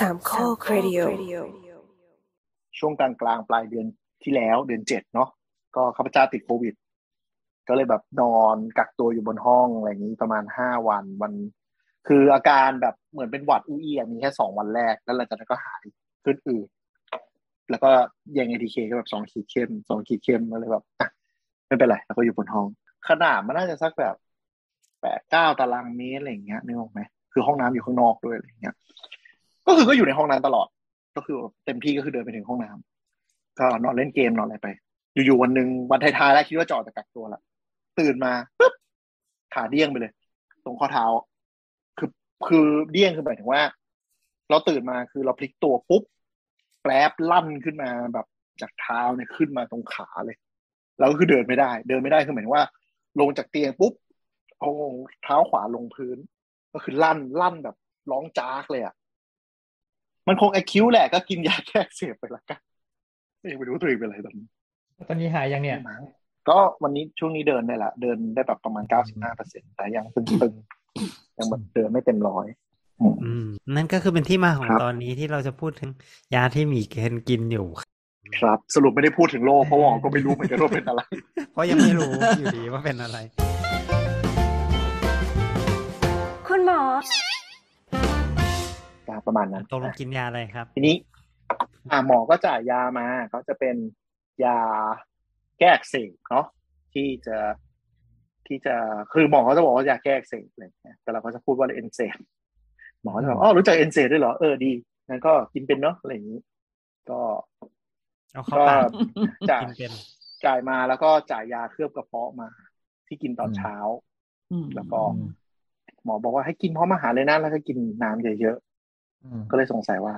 สามข้อครดิโอช่วงกลางกลางๆปลายเดือนที่แล้วเดือนเจ็ดเนาะก็ข้าพเจ้าติดโควิด ก็เลยแบบนอนกักตัวอยู่บนห้องอะไรอย่างนี้ประมาณห้าวันวัน คืออาการแบบเหมือนเป็นหวัดอุ้ยอะมีแค่สองวันแรก แล้วหลังจากนั้นก็หายขึ้นอืดแล้วก็ยังเอทีเคก็แบบสองขีดเข้มสองขีดเข้มก็เลยแบบอะไม่เป็นไรแล้วก็อยู่บนห้อง ขนาดมันน่าจะสักแบบแปดเก้าตารางเมตรอะไรอย่างเงี้ยนึกออกไหมคือห้องน้ำอยู่ข้างนอกด้วยอะไรอย่างเงี้ย ก็คือก็อยู่ในห้องนั้นตลอด ก็คือเต็มที่ก็คือเดินไปถึงห้องน้ำก็นอนเล่นเกมนอนอะไรไป อยู่ๆวันหนึ่งวันท้ายๆแล้วคิดว่าจอดจะกักตัวละตื่นมาปุ๊บขาเดี้ยงไปเลย ตรงข้อเท้า คือคือเดี้ยงคือหมายถึงว่า เราตื่นมาคือเราพลิกตัวปุ๊บแปรบลั่นขึ้นมาแบบจากเท้าเนี่ยขึ้นมาตรงขาเลยแล้วก็คือเดินไม่ได้ เดินไม่ได้คือหมายถึงว่า ลงจากเตียงปุ๊บเอาเท้าขวาลงพื้น ก็คือลั่นลั่นแบบร้องจากเลยอะ มันคงไอคิวแหละก็กินยาแก้อักเสพไปละกันยังไม่รู้ตัวเองเป็นอะไรตอนนี้ตอนนี้หายยังเนี่ยมั้งก็วันนี้ช่วงนี้เดินได้ละ เดินได้แบบประมาณเก้าสิบห้าเปอร์เซ็นแต่ยังตึงๆ ยังแบบเดินไม่เต็มร้อยอืมอืมนั่นก็คือเป็นที่มาของครับตอนนี้ที่เราจะพูดถึงยาที่หมีเคนกินอยู่ ครับ สรุปไม่ได้พูดถึงโรคเพราะว่าก็ไม่รู้เหมือนกันว่าเป็นอะไร เพราะยังไม่รู้อยู่ดีว่าเป็นอะไร คุณหมอ ประมาณนั้นตกลงกินยาอะไรครับ ทีนี้อ่าหมอก็จ่ายยามาก็จะเป็นยาแก้อักเสบเนาะที่จะที่จะคือหมอเขาจะบอกว่ายาแก้อักเสบอะไรอย่างเงี้ยแต่เราก็จะพูดว่าเอนเซมหมอจะบอกอ๋อรู้จักเอนเซมด้วยเหรอเออดีงั้นก็กินเป็นเนาะอะไรอย่างนี้ ก็เอาเข้าก็ปากจ่ายกินเป็นจ่ายมาแล้วก็จ่ายยาเคลือบกระเพาะมา ที่กินตอนเช้าแล้วก็อืมหมอบอกว่าให้กินพร้อมอาหารเลยนะแล้วก็กินน้ำเยอะอืมๆ ก็เลยสงสัยว่า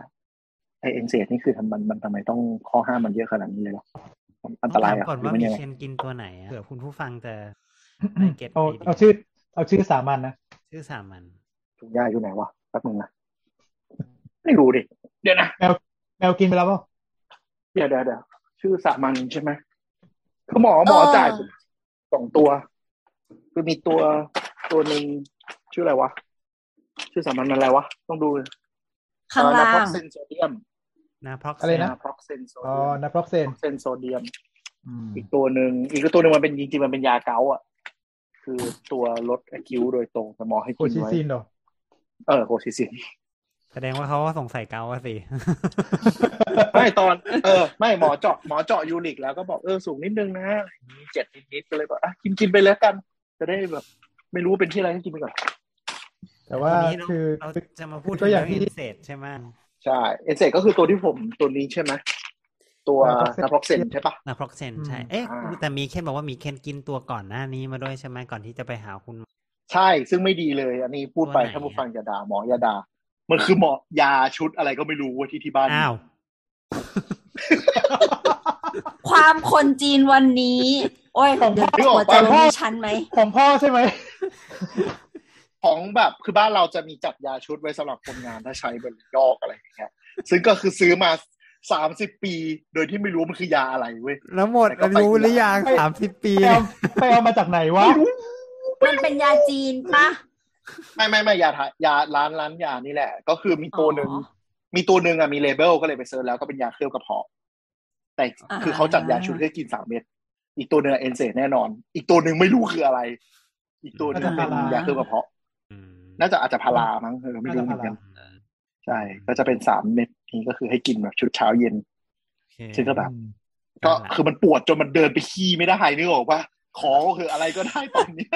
ไอเอนเซนี่คือทำมันมันทำไมต้องข้อห้ามมันเยอะขนาดนี้เลยเหรออันตรายต้อะองถามก่อนหรือว่ามันหมียังไงเคนกินตัวไหนอะเผื่อคุณผู้ฟังจะได้เก็ตเอาไอเดียเอาชื่อ เอาชื่อสามัญนะชื่อสามัญถุงยาอยู่ไหนวะแป๊บนึงนะไม่รู้ดิเดี๋ยวนะแมวแมวกินไปแล้วเปล่าเดี๋ยวเดี๋ยวเดี๋ยวชื่อสามัญใช่ไหมคือหมอหมอเออจ่ายสองตัว คือมีตัวตัวหนึ่งชื่ออะไรวะ ชื่อสามัญมันอะไรวะ ต้องดู ข้างล่าง proxen sodium napro อะไรนะพ็อกเซนโซอ๋อเดียม naproxen xen sodium อืมอีกตัวหนึ่งอีกตัวหนึ่งมันเป็นจริงๆมันเป็นยา gout อะ คือตัวลด acute โดยตรงแต่หมอให้ colchicine กินไว้เหรอเออ colchicineแสดงว่าเขาก็สงสัย gout อะสิไม่ตอน เออ ไม่หมอเจาะหมอเจาะยูริกแล้วก็บอกเออสูงนิดนึงนะเจ็ดนิดๆก็เลยบอกอะกินกินไปแล้วกัน จะได้แบบ ไม่รู้ว่าเป็นที่อะไรก็กินไปก่อน แต่ว่าวันนี้เราคือเราจะมาพูดก็ถึงอย่างเรื่องที่อินเสตใช่ไหมใช่ NSAID ก็คือตัวที่ผมตัวนี้ใช่ไหมตัว naproxen ใช่ปะนาพร็อกเซนอืมใช่เอ๊ะอ่าแต่มีเคนบอกว่ามีเคนกินตัวก่อนหน้านี้มาด้วยใช่ไหมก่อนที่จะไปหาคุณหมอใช่ซึ่งไม่ดีเลย อันนี้พูดไปตัวไหนถ้าผู้ฟังอย่าด่าหมออย่าด่ามันคือหมอยาชุดอะไรก็ไม่รู้ว่าที่ที่บ้านมีอ้าวความคนจีนวันนี้ โอ้ยของเดี๋ยวนึกออกหัวปะใจเรามีชั้นไหมของพ่อใช่ไหม ของแบบคือบ้านเราจะมีจัดยาชุดไว้สำหรับคนงานถ้าใช้บนยอกอะไรอย่างเงี้ยซึ่งก็คือซื้อมาสามสิบปี โดยที่ไม่รู้มันคือยาอะไรเว้ยแล้วหมดแต่ก็อาไปยุหรือยังไม่สามสิบปีไปเอาไปเอามาจากไหนวะมันเป็นยาจีนปะไม่ไม่ไม่ยาทายาร้านร้านยานี่แหละ ก็คือมีตัวหนึ่งอ๋อมีตัวหนึ่งอะมี label ก็เลยไป search แล้วก็เป็นยาเคลือบกระเพาะแต่อ่าคือเขาจัดยาชุดให้กินสามเม็ดอีกตัวหนึ่ง NSAID แน่นอน อีกตัวหนึ่งไม่รู้คืออะไร อีกตัวหนึ่งเป็นยาเคลือบกระเพาะอืม น่าจะอาจจะพารามั้งเออไม่รู้เหมือนกันใช่ก็จะเป็นสามเม็ดนี้ก็คือให้กินแบบชุดเช้าเย็นโอเคซึ่งก็แบบอืมก็นั่นแหละคือมันปวดจนมันเดินไปขี้ไม่ได้นึกออกปะขอก็คืออะไรก็ได้ตอนเนี้ย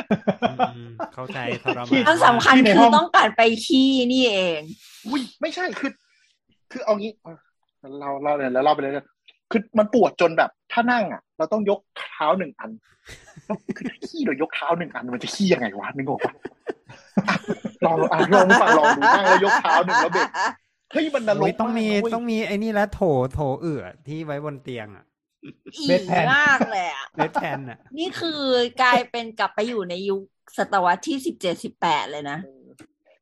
อืมเข้าใจทรที่มานอันสำคัญที่ในคืห้อองต้องการไปขี้นี่เอง อุ้ยไม่ใช่คือ คือเอางี้เออเราเราเนี่ยแล้วเราไปเลยนะ คือมันปวดจนแบบ ถ้านั่งอะ เราต้องยกเท้าหนึ่งอันคือถ้าขี้เรายกเท้าหนึ่งอัน มันจะขี้ยังไงวะนึกออกปะอะลองอะลองฟังลองดูนั่งแล้วยกเท้าหนึ่งแล้วเบรกเฮ้ยมันนรโอ้กยต้องมีากนะเว้ยต้องมีไอ้นี่แล้วโถโถเอื่อที่ไว้บนเตียงอะอีเม็ดแผ่นมากเลยอะเลดแทนอะ นี่คือกลายเป็นกลับไปอยู่ในยุคศตวรรษที่สิบเจ็ดสิบแปดเลยนะ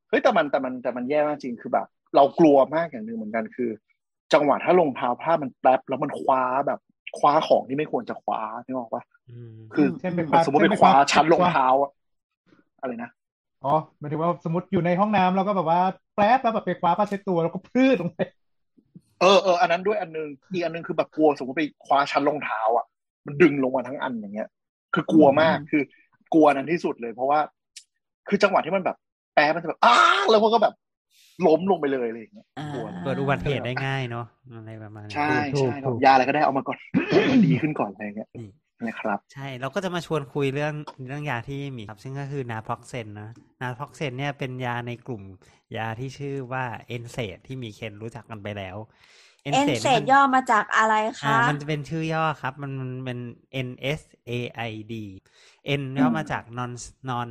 เฮ้ยแต่มันแต่มันแต่มันแย่มากจริงคือแบบ เรากลัวมากอย่างหนึ่งเหมือนกันคือ จังหวะถ้ารองเท้าผ้ามันแป๊บแล้วมันคว้าแบบคว้าของที่ไม่ควรจะคว้านึกออกปะอืมคือเช่นไปคว้าสมมติไปเช่นไปคว้าคว้าชั้นรองเท้าอะอะไรนะอ๋อหมายถึงว่าสมมติอยู่ในห้องน้ำแล้วก็แบบว่าแป๊บแล้วแบบไปคว้าผ้าเช็ดตัวแล้วก็พรืดลงไปเออเอออันนั้นด้วยอันนึงอีกอันนึงคือแบบกลัวสมมติไปคว้าชั้นรองเท้าอะ มันดึงลงมาทั้งอันอย่างเงี้ย คือกลัวมากคือกลัวนั้นที่สุดเลย เพราะว่า คือจังหวะที่มันแบบแป๊บมันจะแบบอ้าแล้วมันก็แบบ ล้มลงไปเลยอะไรอย่างเงี้ยอ่ากลัวเกิดอุบัติเหตุได้ง่ายเนาะอะไรประมาณนี้ใช่ถูกใช่ถูกยาอะไรก็ได้เอามาก่อนมันดีขึ้นก่อนอะไรอย่างเงี้ยนี่นะครับ ใช่เราก็จะมาชวนคุยเรื่องเรื่องยาที่หมีครับ ซึ่งก็คือ naproxen นะ naproxen เนี่ยเป็นยาในกลุ่มยาที่ชื่อว่า NSAID ที่หมีเคนรู้จักกันไปแล้ว NSAID ย่อมาจากอะไรอ่าคะ มันจะเป็นชื่อย่อครับมันมันเป็น NSAID N ย่อมาจาก non non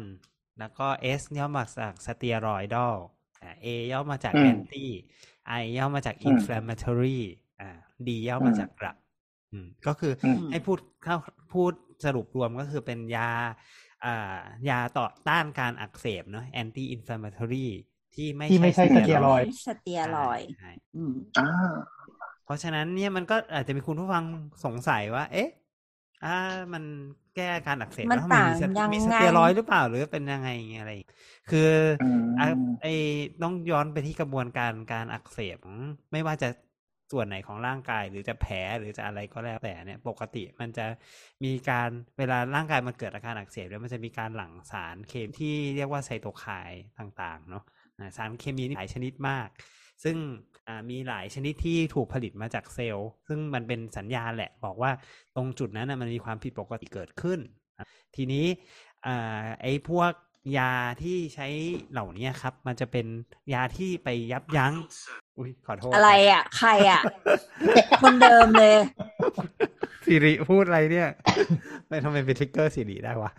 แล้วก็ S ย่อมาจาก steroidal อ่า A ย่อมาจากอืม anti I ย่อมาจากอืม inflammatory อ่า D ย่อมาจากกลับอืมก็คืออมให้พูดเข้าพูดสรุปรวมก็คือเป็นยาอ่ายาต่อต้านการอักเสบเนาะ anti inflammatory ที่ไม่ที่ไม่ใช่สเตียรอยด์สเตียรอยด์ใช่อืมอ่าเพราะฉะนั้นเนี่ยมันก็อาจจะมีคุณผู้ฟังสงสัยว่า เอ๊ะ อ่ามันแก้อาการอักเสบมันแล้วทำไมมีสต่างยังไงมีสเตียรอยด์หรือเปล่าหรือเป็นยังไงอะไร คืออืมอะไอ้ต้องย้อนไปที่กระบวนการการอักเสบของไม่ว่าจะส่วนไหนของร่างกายหรือจะแผลหรือจะอะไรก็แล้วแต่เนี่ย ปกติมันจะมีการเวลาร่างกายมันเกิดอาการอักเสบแล้วมันจะมีการหลั่งสารเคมีที่เรียกว่าไซโตไคน์ต่าง ๆ เนาะอ่าสารเคมีนี่หลายชนิดมาก ซึ่งอ่า มีหลายชนิดที่ถูกผลิตมาจากเซลล์ ซึ่งมันเป็นสัญญาณแหละ บอกว่าตรงจุดนั้นนะมันมีความผิดปกติเกิดขึ้นอะทีนี้อ่าไอ้พวกยาที่ใช้เหล่านี้ครับ มันจะเป็นยาที่ไปยับยั้ง อุ้ยขอโทษ อะไรอะ ใครอะ คนเดิมเลย สิริพูดอะไรเนี่ย ไม่ทำไมเป็นทริกเกอร์สิริได้วะ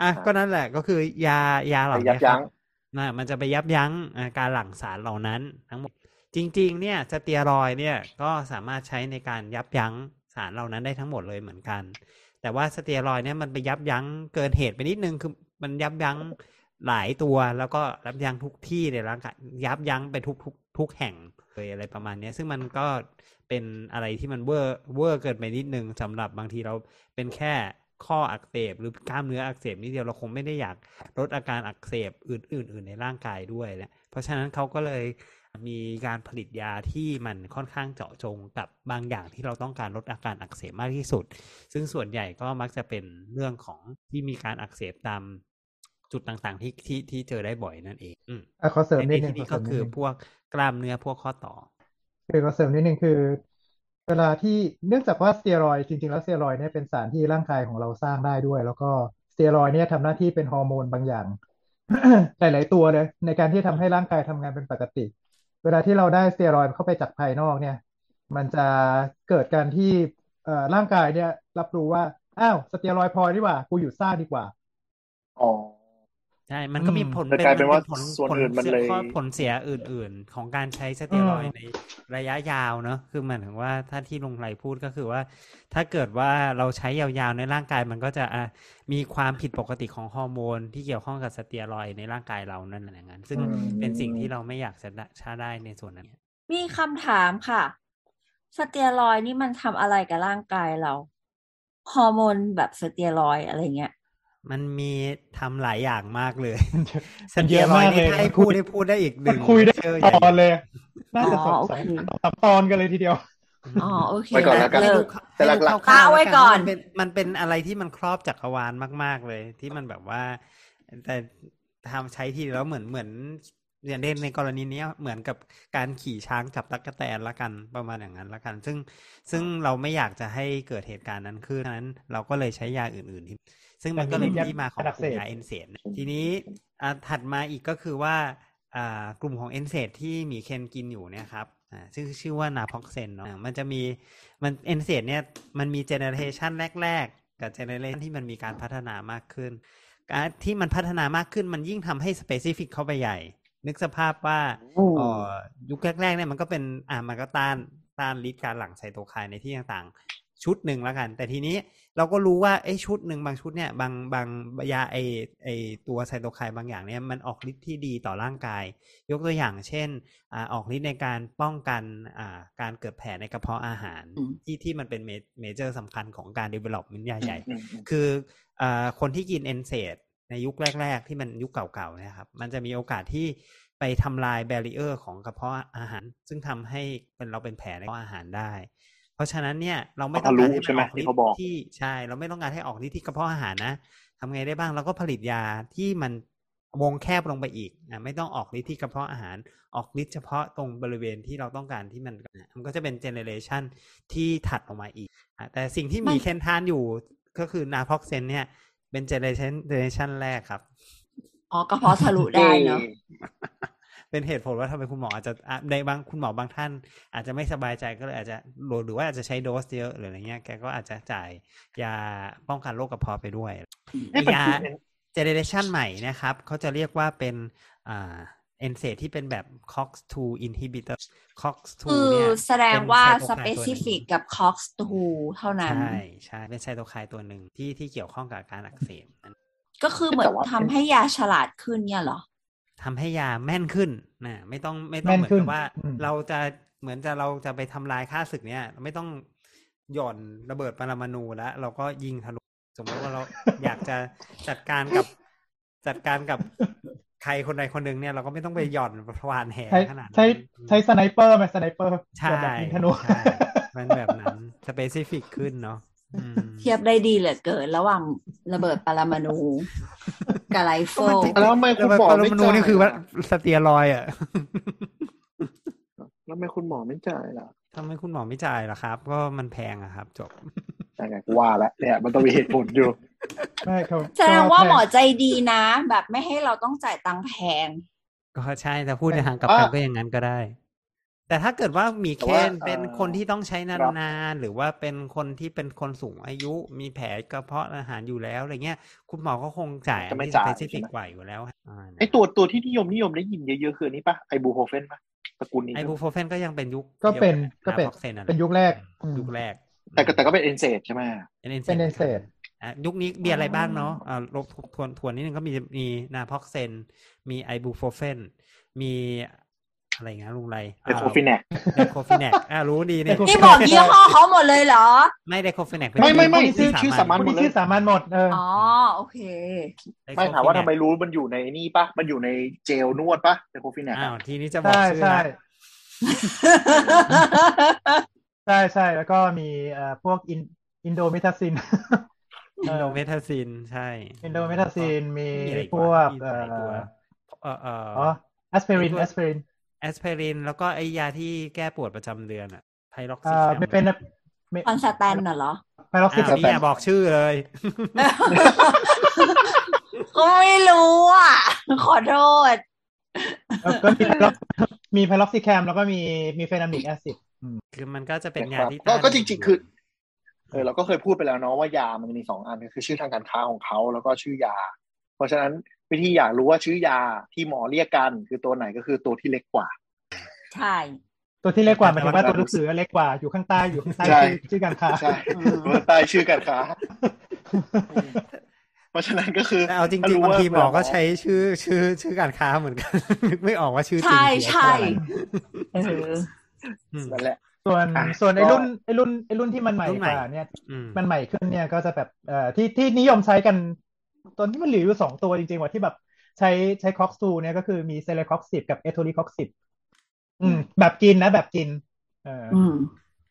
อะ ก็นั่นแหละก็คือยายาเหล่าไปนี้ยับยั้งครับนะมันจะไปยับยั้งอ่าการหลั่งสารเหล่านั้นทั้งหมด จริง ๆ เนี่ยสเตียรอยด์เนี่ยก็สามารถใช้ในการยับยั้งสารเหล่านั้นได้ทั้งหมดเลยเหมือนกัน แต่ว่าสเตียรอยด์เนี่ยมันไปยับยั้งเกินเหตุไปนิดนึงคือมันยับยั้งหลายตัวแล้วก็ยับยั้งทุกที่ในร่างกายยับยั้งไปทุกทุกทุกแห่งเลยอะไรประมาณนี้ซึ่งมันก็เป็นอะไรที่มันเวอร์เวอร์เกินไปนิดนึงสำหรับบางทีเราเป็นแค่ข้ออักเสบหรือกล้ามเนื้ออักเสบนิดเดียวเราคงไม่ได้อยากลดอาการอักเสบอื่นๆในร่างกายด้วยแหละเพราะฉะนั้นเขาก็เลย มีการผลิตยาที่มันค่อนข้างเจาะจงกับบางอย่างที่เราต้องการลดอาการอักเสบมากที่สุด ซึ่งส่วนใหญ่ก็มักจะเป็นเรื่องของที่มีการอักเสบตามจุดต่างๆที่ที่ที่เจอได้บ่อยนั่นเองอืมอะขอเสริมในนิดในนึงที่นี้ขก็เสริมคือนิดนึงพวกกล้ามเนื้อพวกข้อต่อคือขอเสริมนิดนึงคือ เวลาที่เนื่องจากว่าสเตียรอยด์จริงๆแล้วสเตียรอยด์เนี่ยเป็นสารที่ร่างกายของเราสร้างได้ด้วย แล้วก็สเตียรอยด์เนี่ยทำหน้าที่เป็นฮอร์โมนบางอย่างหลาย ๆ ตัวเลยในการที่ทำให้ร่างกายทำงานเป็นปกติ เวลาที่เราได้สเตียรอยด์เข้าไปจากภายนอกเนี่ย มันจะเกิดการที่ร่างกายเนี่ย รับรู้ว่า อ้าว สเตียรอยด์พอดีกว่า กูหยุดสร้างดีกว่า อ๋อ ใช่ มันก็มีอืมผลแต่กลายเป็นว่าผลส่วนผลอื่นมันเสียเลยข้อผลเสียอื่น ๆ ของการใช้สเตียรอยด์อืมในระยะยาวเนอะคือหมายถึงว่าถ้าที่ลุงไรพูดก็คือว่า ถ้าเกิดว่าเราใช้ยาวๆในร่างกายมันก็จะอะมีความผิดปกติของฮอร์โมน ที่เกี่ยวข้องกับสเตียรอยด์ในร่างกายเรานั่นแหละอย่างนั้น ซึ่งอืมเป็นสิ่งที่เราไม่อยากจะได้ชาได้ในส่วนนั้น มีคำถามค่ะ สเตียรอยด์นี่มันทำอะไรกับร่างกายเรา ฮอร์โมนแบบสเตียรอยด์อะไรเงี้ย มันมีทำหลายอย่างมากเลยมันเยอะสเตียรอยด์นี่มันเยอะมากเลยถ้าให้พูดได้พูดได้อีกหมันนึ่งคุยได้เชื่อตอนใหญ่เลย น่าจะสองอ๋อสองโอเคสามตอนกันเลยทีเดียวอ๋อโอเคไว้ก่อนแล้วกันเลิกแต่หลักๆให้ดูคร่าวๆเอาไว้ก่อนแล้วมันเป็นมันเป็นอะไรที่มันครอบจักรวาลมาก ๆเลย ที่มันแบบว่า แต่ทำใช้ทีแล้วเหมือนเหมือนอย่างเด่นในกรณีเนี้ยเหมือนกับการขี่ช้างจับตั๊กแตนละกันประมาณอย่างนั้นละกัน ซึ่งซึ่งเราไม่อยากจะให้เกิดเหตุการณ์นั้นขึ้นฉะนั้น เราก็เลยใช้ยาอื่น ๆที่ ซึ่งมันก็เลยเป็นที่มาของยากลุ่มเสพยา NSAID ทีนี้อ่าถัดมาอีกก็คือว่าอ่ากลุ่มของ NSAID ที่หมีเคนกินอยู่เนี่ยครับอ่าซึ่งชื่อว่า naproxen เนาะอ่ามันจะมีมัน NSAID เนี่ยมันมี generation แรก ๆ กับ generation ที่มันมีการพัฒนามากขึ้นการที่มันพัฒนามากขึ้นมันยิ่งทำให้ specific เข้าไปใหญ่ นึกสภาพว่าเอ่อยุคแรกๆเนี่ยมันก็เป็นอ่ามันก็ต้านต้านฤทธิ์การหลั่งไซโตไคน์ในที่ต่างๆ ชุดหนึ่งแล้วกัน แต่ทีนี้เราก็รู้ว่าไอ้ชุดหนึ่งบางชุดเนี่ยบางบางยาไอไอตัวไซโตไคน์บางอย่างเนี่ยมันออกฤทธิ์ที่ดีต่อร่างกาย ยกตัวอย่างเช่นอ่าออกฤทธิ์ในการป้องกันอ่าการเกิดแผลในกระเพาะอาหารอืมที่ที่มันเป็น major สำคัญของการ development ยาใหญ่อืมอืมคืออาคนที่กิน NSAID ในยุคแรก ๆ ที่มันยุคเก่าๆนะครับ มันจะมีโอกาสที่ไปทำลาย barrier ของกระเพาะอาหาร ซึ่งทำให้เป็นเราเป็นแผลในกระเพาะอาหารได้เพ ราะฉะนั้นเนี่ยเราไม่ต้องการให้มันออกฤทธิ์ที่ใช่ เราไม่ต้องการให้ออกฤทธิ์ที่กระเพาะอาหารนะทำไงได้บ้างเราก็ผลิตยาที่มันวงแคบลงไปอีกอะไม่ต้องออกฤทธิ์ที่กระเพาะอาหารออกฤทธิ์เฉพาะตรงบริเวณที่เราต้องการที่มันมันก็จะเป็น generation ที่ถัดออกมาอีกอะแต่สิ่งที่หมีเคนทานอยู่ก็คือ naproxen เนี่ย เป็น generation generation แรกครับอ๋อกระเพาะทะลุได้เนาะ เป็นเหตุผลว่าทำไมคุณหมออาจจะอะในบางคุณหมอบางท่าน อาจจะไม่สบายใจก็เลยอาจจะหรือว่าอาจจะใช้โดสเยอะหรืออะไรเงี้ยแกก็อาจจะจ่ายยาป้องกันโรคกระเพาะไปด้วยเอ๊ะมันยาคือเจเนเรชันใหม่นะครับเขาจะเรียกว่าเป็นอ่าเอนเซที่เป็นแบบ COX2 inhibitor COX2 คือเนี่ยแสดงว่าเป็นสไซโตไคน์เปตัวหซินึ่งฟิกกับ COX2 เท่านั้น ใช่ใช่เป็นไซโตไคน์ตัวหนึ่งที่ที่เกี่ยวข้องกับการอักเสบนั่นก็คือเหมือนทำให้ยาฉลาดขึ้นเนี่ยเหรอ ทำให้ยาแม่นขึ้นนะไม่ต้องไม่ต้องแม่นเหมือนขึ้นกับว่าอืมเราจะเหมือนจะเราจะไปทำลายค่าศึกเนี่ยไม่ต้องหย่อนระเบิดปรมาณูแล้วเราก็ยิงทะลุสมมติว่าเราอยากจะจัดการกับจัดการกับใครคนใดคนหนึ่งเนี่ยเราก็ไม่ต้องไปหย่อนหว่านแหใช้ขนาดนั้นใช้ใช้ sni per ไหม sniper ใช่แบบยิงธนูใช่มันแบบนั้น specific ขึ้นเนาะอืม เทียบได้ดีเหลือเกิน ระหว่างระเบิดปรมาณูกับไรเฟิลแล้วทำไมคุณหมอปรไม่มาณูจ่ายนี่คือว่าล่ะสเตียรอยด์อะแล้วทำไมคุณหมอไม่จ่ายล่ะทำไมคุณหมอไม่จ่ายล่ะครับ ก็มันแพงอะครับ จบแต่ไงกูว่าแล้วเนี่ย มันต้องมีเหตุผลอยู่ไม่เขาแสดงว่าก็หมอใจดีนะ แบบไม่ให้เราต้องจ่ายตังค์แพง ก็ใช่แต่พูดในทางกลับอะกันก็อย่างนั้นก็ได้ แต่ถ้าเกิดว่ามีแต่เคนว่าเป็นเอ่อคนที่ต้องใช้ครับนานๆหรือว่าเป็นคนที่เป็นคนสูงอายุมีแผลกระเพาะอาหารอยู่แล้วอะไรเงี้ย คุณหมอก็คงจ่ายอัจะนไม่ที่จ่ายสเปซิฟิกใช่ไหมกว่าอยู่แล้วอ่าไอตัวตัวที่นิยมนิยมได้ยินเยอะๆคืออันนี้ปะไอบูโฮเฟนปะตระกูลนี้ไอใช่ไหมบูโฟเฟนก็ยังเป็นยุคก็เป็นดียวก็เป็นนาพ็อกซนั่นแหละเป็นยุคแรกอืมยุคแรก แต่ก็แต่ก็เป็นเอนเซดใช่ไหมเป็น NSAID เป็นเอนเซดอะยุคนี้มีอะไรบ้างเนาะอ่าลบทวนทวนนิดนึงก็มีมีนาพ็อกเซน มีไอบูโฟเฟน มี อะไรเงี้ยลุงไรไอโคฟินแนกไดโคฟินแนกอ่ารู้ดีนี่นี่บอกยี่ห้อเขาหมดเลยเหรอ ไม่ไดโคฟินแนกไม่ไม่ไม่ชื่อชื่อสามัญคนที่ชื่อสามัญหมดเอออ๋อโอเค ไม่ถามว่าทำไมรู้มันอยู่ในนี่ปะมันอยู่ในเจลนวดปะ diclofenac อ้าวทีนี้จะบอกใช่ชื่อใช่ละใช่ใช่แล้วก็มีเอ่อพวก in indomethacin indo methacin ใช่ indomethacin มีมีอะไรอีพวกมีหลายตัวเอ่อเออเอออ๋อแอสไพรินไอ้ตัวแอสไพริน แอสไพรินแล้วก็ไอยาที่แก้ปวดประจำเดือนอะไพล็อกซิอ่าแคมไม่เป็นไม่คอนสแตนน่ะเหรอไพล็อกซิอ้าวนี่อย่าบอกชื่อเลยก็ไม่รู้อะ ขอโทษ ก็มีมีไพล็อกซิแคมแล้วก็มีมีเฟนามิกแอซิดคือมันก็จะเป็นยาที่ก็ต้านก็จริงๆ คือเออเราก็เคยพูดไปแล้วเนาะว่ายามันมีสองอันก็คือชื่อทางการค้าของเขาแล้วก็ชื่อยา เพราะฉะนั้น วิธีอยากรู้ว่าชื่อยาที่หมอเรียกกันคือตัวไหนก็คือตัวที่เล็กกว่า ใช่ ตัวที่เล็กกว่าหมายถึงว่าตัวหนังสือเล็กกว่าอยู่ข้างใต้อยู่ข้างใต้ใช่ชื่อชื่อการค้าใช่ตัวใต้ชื่อการค้าเพราะฉะนั้นก็คือแต่เอาจริงถ้ๆบางทีหมอว่ก็ใช้ชื่อชื่อชื่อการค้าเหมือนกันนึกไม่ออกว่าชื่อจริงใช่คือใช่อะไรเอออืมนั่นแหละส่วนอะส่วนไอ้ก็รุ่นไอ้รุ่นไอ้รุ่นที่มันใหม่รุ่นกใหม่ว่าเนี่ยอืมมันใหม่ขึ้นเนี่ยก็จะแบบเอ่อที่ที่นิยมใช้กัน ตอนที่มันเหลืออยู่สองตัวจริงๆว่าที่แบบใช้ใช้ COX-2เนี่ยก็คือมี celecoxib กับ etoricoxib อืม แบบกินนะ แบบกิน เออออืม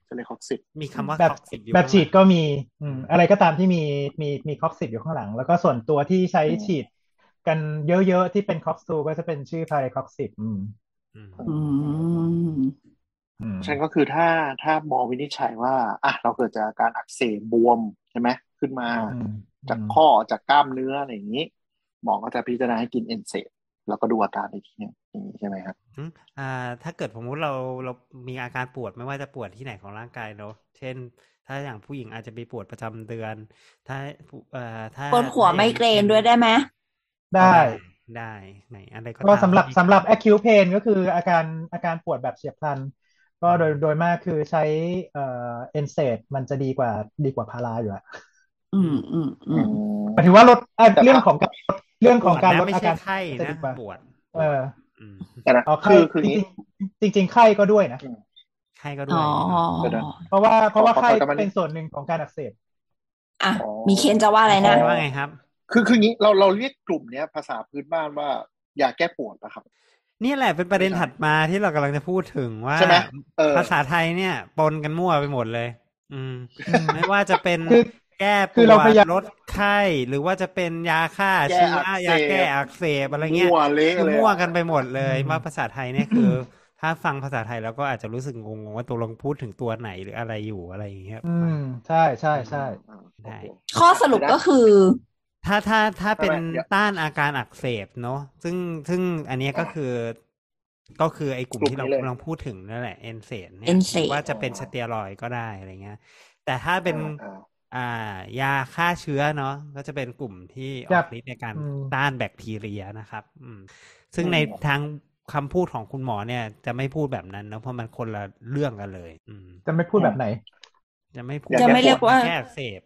celecoxib มีคำว่าแบบ toxic อยู่แบบฉีดข้างหลังก็มี อืม อะไรก็ตามที่มีมีมี coxib อยู่ข้างหลัง แล้วก็ส่วนตัวที่ใช้ฉีด กันเยอะๆที่เป็น COX-2ก็จะเป็นชื่อ parecoxib อืมอืมอืมอืมฉันก็คือถ้าถ้าหมอวินิจฉัยว่า อะเราเกิดจากการอักเสบบวมใช่ไหมขึ้นมาอืม จากข้อจากกล้ามเนื้ออะไรอย่างนี้ หมอก็จะพิจารณาให้กินเอนเซดแล้วก็ดูอาการในทีนึงอย่างนี้ใช่ไหมครับอืมอ่า ถ้าเกิดสมมติเราเรามีอาการปวดไม่ว่าจะปวดที่ไหนของร่างกายเนอะเช่น ถ้าอย่างผู้หญิงอาจจะมีปวดประจำเดือน ถ้าผู้เอ่อถ้าปวดหัวไมเกรนด้วยได้ไหมได้ได้ไหนอะไรก็ก็ตามสำหรับที่สำหรับ acute pain ก็คืออาการอาการปวดแบบเฉียบพลัน ก็โดยโดยมากคือใช้เอ่อ NSAID มันจะดีกว่าดีกว่าพาราอยู่อะ อืมอืมอืมหมายถึงว่าลดอะแต่เรื่องของการลดเรื่องของการปลวดนะไม่อาใช่การไข้จะนะดีกว่าปวด เอออืมแต่นะอ๋อไข้คือคือจอย่างรินี้งๆจริงๆไข้ก็ด้วยนะไข้ก็ด้อ๋วอยเดี๋ยวนะเพราะว่าเพราะว่าขอขอไข้ขอกันมานิดเป็นส่วนหนึ่งของการอักเสบอะอ๋อมีเคนจะว่าอะไรนะว่าไงครับ คือคืองี้เราเราเรียกกลุ่มเนี้ยภาษาพื้นบ้านว่ายาแก้ปวดนะครับนี่แหละเป็นประเด็นถัดมาที่เรากำลังจะพูดถึงว่าใช่ไหมเออภาษาไทยเนี่ย ปนกันมั่วไปหมดเลย อืม ไม่ว่าจะเป็นคือ แก้ปคือวเราดพยายามลดไข้ หรือว่าจะเป็นยาฆ่าแก้เชื้ออักเสบยาแก้อักเสบอะไรเงี้ยมั่วเละคือเลยมั่วอะกันไปหมดเลยอืมว่าภาษาไทยเนี่ยคือ ถ้าฟังภาษาไทยแล้วก็อาจจะรู้สึกงงๆว่าตกลงพูดถึงตัวไหนหรืออะไรอยู่อะไรอย่างเงี้ยอืมใช่ใช่ใช่อ่าได้โอเคข้อสรุปก็คือ ถ้าถ้าถ้าเป็นไม่ไม่เดี๋ยวต้านอาการอักเสบเนาะซึ่งซึ่งอันเนี้ยก็คือก็คือไอ้กลุ่มกลุ่มที่เรานี้เลยกำลังพูดถึงนั่นแหละเอนเซนเนี่ย NSAID ว่าจะเป็นสเตียรอยด์ก็ได้อะไรเงี้ย แต่ถ้าเป็น อ่าอ่ายาฆ่าเชื้อเนาะก็จะเป็นกลุ่มที่ออกฤทธิ์ในการต้านแบคทีเรียนะครับ อืม ซึ่งในทางคำพูดของคุณหมอเนี่ย จะไม่พูดแบบนั้นเนอะเพราะมันคนละเรื่องกันเลย อืม จะไม่พูดแบบไหน จะไม่พูดจะไม่เรียกว่าแค่อักเสบ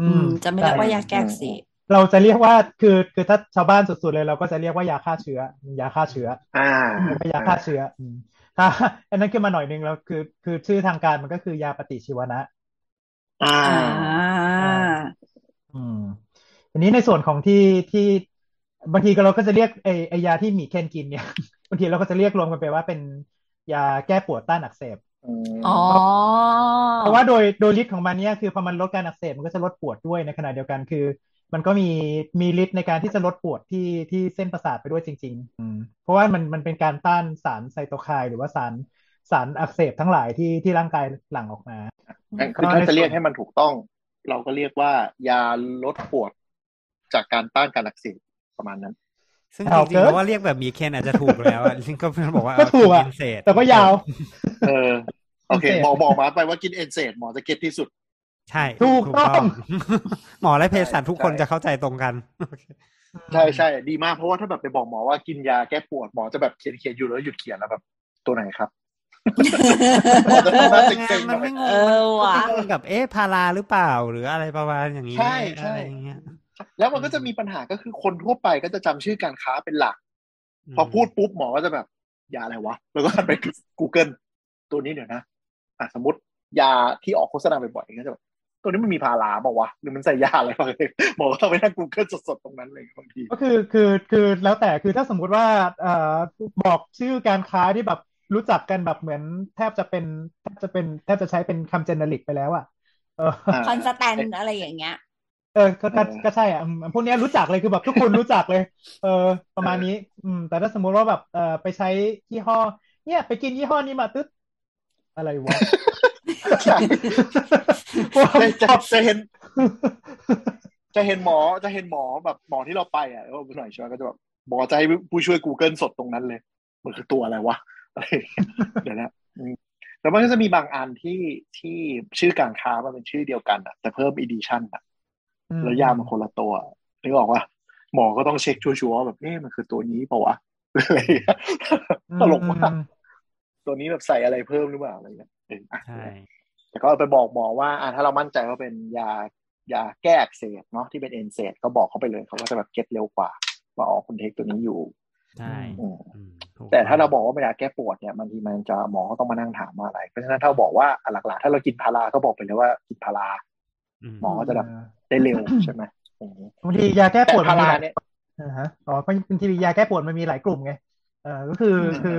อือืม จะไม่เรียกว่าใช่ยาแก้อักเสบเราจะเรียกว่าคือคือถ้าชาวบ้านสุดๆเลยเราก็จะเรียกว่ายาฆ่าเชื้อ ยาฆ่าเชื้อ อ่าเรียกว่ายาฆ่าเชื้ออืมถ้าอันนั้นขึ้นมาหน่อยนึงแล้วคือ คือชื่อทางการมันก็คือยาปฏิชีวนะ อ่าอ่าอืมอันนี้ในส่วนของที่ที่บางทีก็เราก็จะเรียกไอไอยาที่หมีเคนกินเนี่ยบางทีเราก็จะเรียกรวมกันไปว่าเป็นยาแก้ปวดต้านอักเสบอ๋อเพราะว่าโดยโดยฤทธิ์ของมันเนี่ยคือพอมันลดการอักเสบมันก็จะลดปวดด้วยในขณะเดียวกันคือ มันก็มีมีฤทธิ์ในการที่จะลดปวดที่ที่เส้นประสาทไปด้วยจริง ๆ อืมเพราะว่ามันมันเป็นการต้านสารไซโตไคน์หรือว่าสาร สารอักเสบทั้งหลายที่ที่ร่างกายหลั่งออกมางั้นคือถ้าจะเรียกให้มันถูกต้อง เราก็เรียกว่ายาลดปวดจากการต้านการอักเสบประมาณนั้นซึ่งเอาจริงๆเกินแล้วว่าเรียกแบบมีเคนอาจจะถูกแล้วอะลิงก็บอกว่าก็ถูกอะเนเศษแต่ก็ยาว เออ โอเคเอนเซดหมอบอกมาไปว่ากินเอนเซดหมอจะเก็ตที่สุด ใช่ถูกต้อง หมอและเภสัชทุกคนใช่จะเข้าใจตรงกันใช่ใช่ดีมากเพราะว่าถ้าแบบไปบอกหมอว่ากินยาแก้ปวดหมอจะแบบเขียนเขียนอยู่แล้วหยุดเขียนแล้วแบบตัวไหนครับห มอจะทำหน้าเซ็งๆหมัน่นอยไม่งงเออว่ะมันก็ไปงงกับเอ๊ะพาราหรือเปล่าหรืออะไรประมาณอย่างนี้ใช่ใช่อะไรอย่างเงี้ยแล้วมันก็จะมีปัญหาก็คือคนทั่วไปก็จะจำชื่อการค้าเป็นหลัก พอพูดปุ๊บหมอก็จะแบบยาอะไรวะ แล้วก็หันไป Google ตัวนี้เดี๋ยวนะอะสมมติยาที่ออกโฆษณาบ่อยๆก็จะแบบตัวนี้มันมีพาราเปล่าวะหรือมันใส่ยาอะไรมาเลยหมอก็ต้องไปนั่ง Google สดๆตรงนั้นเลยบางทีก็คือคือคือแล้วแต่คือถ้าสมมุติว่าเอ่อบอกชื่อการค้าที่แบบ รู้จักกันแบบเหมือนแทบจะเป็นแทบจะเป็นแทบจะใช้เป็นคำเจเนริกไปแล้วอะเอออ่าคอนสแตนอะไรอย่างเงี้ย เออก็ก็เออก็ใช่อะอืมพวกเนี้ยรู้จักเลยคือแบบทุกคนรู้จักเลย เออ ประมาณนี้ อืม แต่ถ้าสมมุติว่าแบบเออไปใช้ยี่ห้อ เนี่ย ไปกินยี่ห้อนี้มาตึ๊ดอะไรวะใช่จะจะจะเห็น จะเห็นหมอจะเห็นหมอแบบหมอที่เราไปอะแล้วหน่อยใช่ไหมก็จะแบบหมอจะให้ผู้ช่วย Google สดตรงนั้นเลยมันคือตัวอะไรวะ อะไรอย่างเงี้ยเดี๋ยวนะอืมแต่มันก็จะมีบางอันที่ที่ชื่อการค้ามันเป็นชื่อเดียวกันอะแต่เพิ่ม edition อะอืมแล้วยามันคนละตัวนึกออกว่าหมอก็ต้องเช็คชัวร์ๆว่าแบบเอ๊ะมันคือตัวนี้เปล่าวะอะไรอย่างเงี้ยตลกมากอืมตัวนี้แบบใส่อะไรเพิ่มหรือเปล่าอะไรอย่างเงี้ยเอออะใช่แต่ก็ไปบอกหมอว่าอะถ้าเรามั่นใจว่าเป็นยายาแก้อักเสบเนาะที่เป็น NSAID ก็บอกเขาไปเลยเขาก็จะแบบ get เร็วกว่า ว่าอ๋อคุณ take ตัวนี้อยู่ใช่อืมอืมถูกแต่ถ้าเราบอกว่าเป็นยาแก้ปวดเนี่ยบางทีมันจะหมอก็ต้องมานั่งถามว่าอะไร เพราะฉะนั้นถ้าบอกว่าอะหลักๆ ถ้าเรากินพาราก็บอกไปเลยว่ากินพารามหมอก็จะแบบได้เร็วใช่ไหมอย่างนี้บางทียาแก้แต่ปวดพามันมีราหลายเนี่ยอ่าฮะอ๋อบางทียาแก้ปวดมันมีหลายกลุ่มไงเออก็คืออมคือ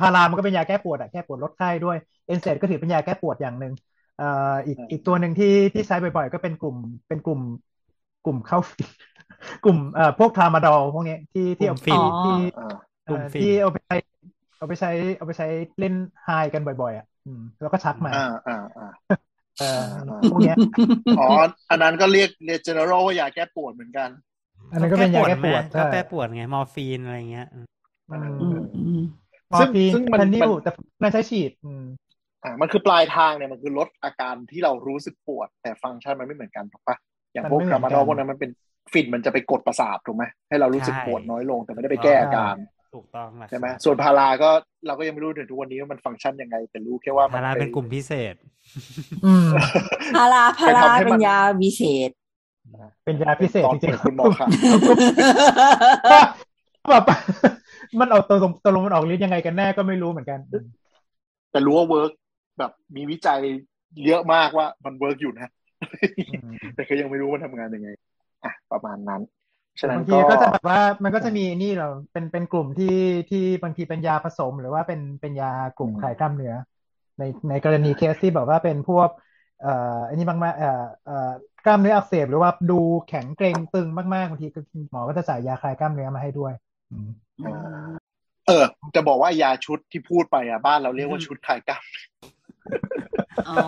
พารามันก็เป็นยาแก้ปวดอะแก้ปวดลดไข้ด้วยเอนเซดก็ถือเป็นยาแก้ปวดอย่างหนึ่งเอ่ออีกอีกตัวหนึ่งที่ที่ใช้บ่อยๆ ก็เป็นกลุ่มเป็นกลุ่มกลุ่มเข้ากลุ่มเอ่อพวกทรามาดอลพวกเนี้ยที่ที่เอาฟินที่อ่าเอ่อ ที่เอาไปใช้เอาไปใช้เอาไปใช้เล่นไฮกันบ่อยๆอะอืมแล้วก็ชักมาอ่าอ่าอ่าเอ่ออ่าพวกเนี้ยอ๋ออันนั้นก็เรียกเรียก general ว่ายาแก้ปวดเหมือนกัน อันนั้นก็เป็นยาแก้ปวดก็ใช่แก้ปวดไงมอร์ฟีนอะไรเงี้ยอืมอืมอืมมอร์ฟีนซึ่งมันพันนิวมันแต่นั่นใช้ฉีดอืมอ่ามันคือปลายทางเนี่ยมันคือลดอาการที่เรารู้สึกปวด แต่ฟังก์ชันมันไม่เหมือนกันถูกปะอย่างพวกมันไม่กเหมืราอนมากันดอลพวกนั้นมันเป็นฟินมันจะไปกดประสาทถูกไหมให้เรารู้สึกใช่ปวดน้อยลงแต่ไม่ได้ไปแก้อาการ ถูกต้องนะใช่ไหมส่วนพาราก็เราก็ยังไม่รู้ถึงทุกวันนี้ว่ามันฟังก์ชันยังไง แต่รู้แค่ว่ามัพาราเป็นกลุ่มพิเศษอืมพาราพาราไปทำให้มันเป็นยาวิเศษ เป็นยาพิเศษตอนจริงเปิดคุณหมอค่ะๆแบบมันออกตัวตรงตกลงมันออกฤทธิ์ยังไงกันแน่ก็ไม่รู้เหมือนกัน แต่รู้ว่าเวิร์กแบบมีวิจัยเยอะมากว่ามัน work อยู่นะอืมแต่ก็ยังไม่รู้ว่าทำงานยังไงอะประมาณนั้น ฉะนั้นบางทีก็ก็จะแบบว่ามันก็จะมีนี่เราเป็นเป็นกลุ่มที่ที่บางทีเป็นยาผสม หรือว่าเป็นเป็นยากลุ่มอืมคลายกล้ามเนื้อ ในในกรณีเคสที่บอกว่าเป็นพวก เอ่ออันนี้บางมาเอ่อเอ่อกล้ามเนื้ออักเสบหรือว่าดูแข็งเกร็งตึงมากๆบางทีก็หมอก็จะจ่ายยาคลายกล้ามเนื้อมาให้ด้วยอืมอืมเออ จะบอกว่ายาชุดที่พูดไปอะบ้านเราเรียกว่าชุดคลายกล้ามอ๋อ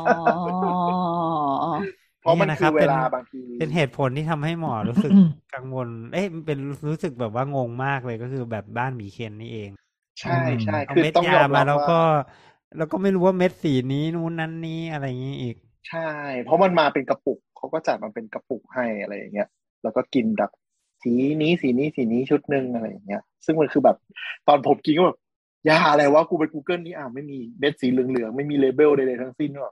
เพราะมันนี่นะคืรัอบเวเป็นลาบางทีเป็นเหตุผลที่ทำให้หมอรู้สึกกังวล เอ๊ะเป็นรู้สึกแบบว่างงมากเลยก็คือแบบบ้านหมีเคนนี่เอง ใช่ใช่เอาคือเม็ดต้องยยาอมมารับแล้วก็ว่าแล้วก็ไม่รู้ว่าเม็ดสีนี้นู้นนั้นนี้อะไรอย่างนี้อีก ใช่ เพราะมันมาเป็นกระปุกเขาก็จัดมาเป็นกระปุกให้อะไรอย่างเงี้ยแล้วก็กินแบบสีนี้สีนี้สีนี้ชุดหนึ่งอะไรอย่างเงี้ย ซึ่งมันคือแบบตอนผมกินก็แบบยาอะไรวะกูไป Google นี่อ่าวไม่มีเม็ดสีเหลืองๆไม่มีเลเบลใดๆทั้งสิ้นก็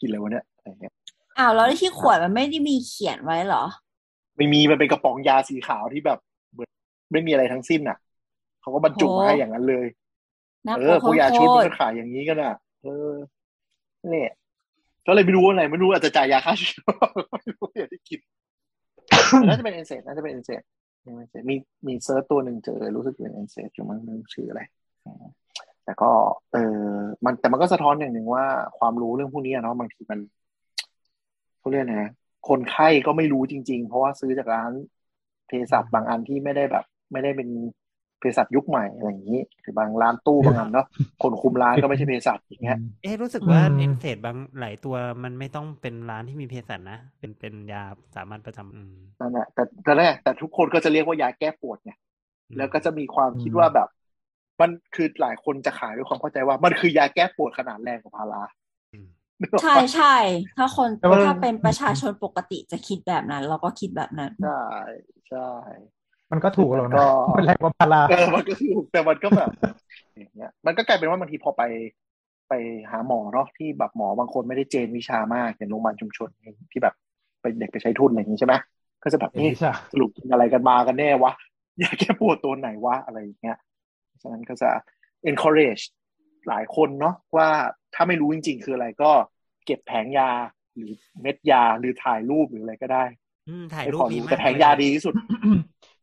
กินอะไรวะเนี่ยอะไรอย่างเงี้ย อ้าวแล้วที่ขวดมันไม่ได้มีเขียนไว้เหรอ ไม่มีมันเป็นกระป๋องยาสีขาวที่แบบเหมือนไม่มีอะไรทั้งสิ้นอะเขาก็บรรจุมาให้อย่างนั้นเลยน่าเอกลัอวพวกยาชุดโคมันตรก็ขายอย่างนี้กันอะเออเนี่ยก็เลยไม่รู้ว่าอะไรไม่รู้อาจจะจ่ายยาฆ่าเชื้อไม่รู้อยากที่กินแต่น่าจะเป็น NSAID น่าจะเป็น NSAID มีมี search ตัวหนึ่งเจอรู้สึกเป็น NSAID อยู่มั้งไม่รู้ชื่ออะไรอืมแต่ก็ เออมันแต่มันก็สะท้อนอย่างหนึ่งว่าความรู้เรื่องพวกนี้อะเนาะบางทีมัน เขาเรียกนะคนไข้ก็ไม่รู้จริง ๆ เพราะว่าซื้อจากร้านเภสัชบางอันที่ไม่ได้แบบ ไม่ได้เป็นเภสัชยุคใหม่อะไรอย่างนี้หรือบางร้านตู้บางอันเนาะคนคุมร้านก็ไม่ใช่เภสัชอย่างเงี้ยเอ๊ะรู้สึกว่าอืมเอนเซบางหลายตัวมันไม่ต้องเป็นร้านที่มีเภสัชนะเป็นเป็นยาสามัญประจำอืมนั่นแหละแต่แต่แรกแต่ทุกคนก็จะเรียกว่ายาแก้ปวดไงอืมแล้วก็จะมีความคิดว่าแบบ มันคือหลายคนจะขายด้วยความเข้าใจว่า มันคือยาแก้ปวดขนาดแรงกว่าพาราอืมนึกออก ใช่ปะใช่ถ้าคนแต่ว่าถ้าเป็นประชาชนปกติจะคิดแบบนั้น เราก็คิดแบบนั้นใช่ใช่มันก็ถูกหรอกก็นะมันแรงกว่าพาราเออมันก็ถูกแต่มันก็แบบอย่างเงี้ยมันก็กลายเป็นว่าบางทีพอไปไปหาหมอเนาะที่แบบหมอบางคนไม่ได้เจนวิชามากอย่างโรงพยาบาลชุมชนที่แบบไปเด็กไปใช้ทุนอะไรอย่างนี้ใช่ไหมก็จะแบบเป็นเอ๊ะวิชาสรุปกินอะไรกันมากันแน่วะยาแก้ปวดตัวไหนวะอะไรอย่างเงี้ยฉะนั้นก็จะ encourage หลายคนเนาะว่าถ้าไม่รู้จริง ๆ คืออะไรก็เก็บแผงยาหรือเม็ดยาหรือถ่ายรูปหรืออะไรก็ได้อืมถ่ายให้รูพปอดีรู้มากแต่แผงยาดีที่สุด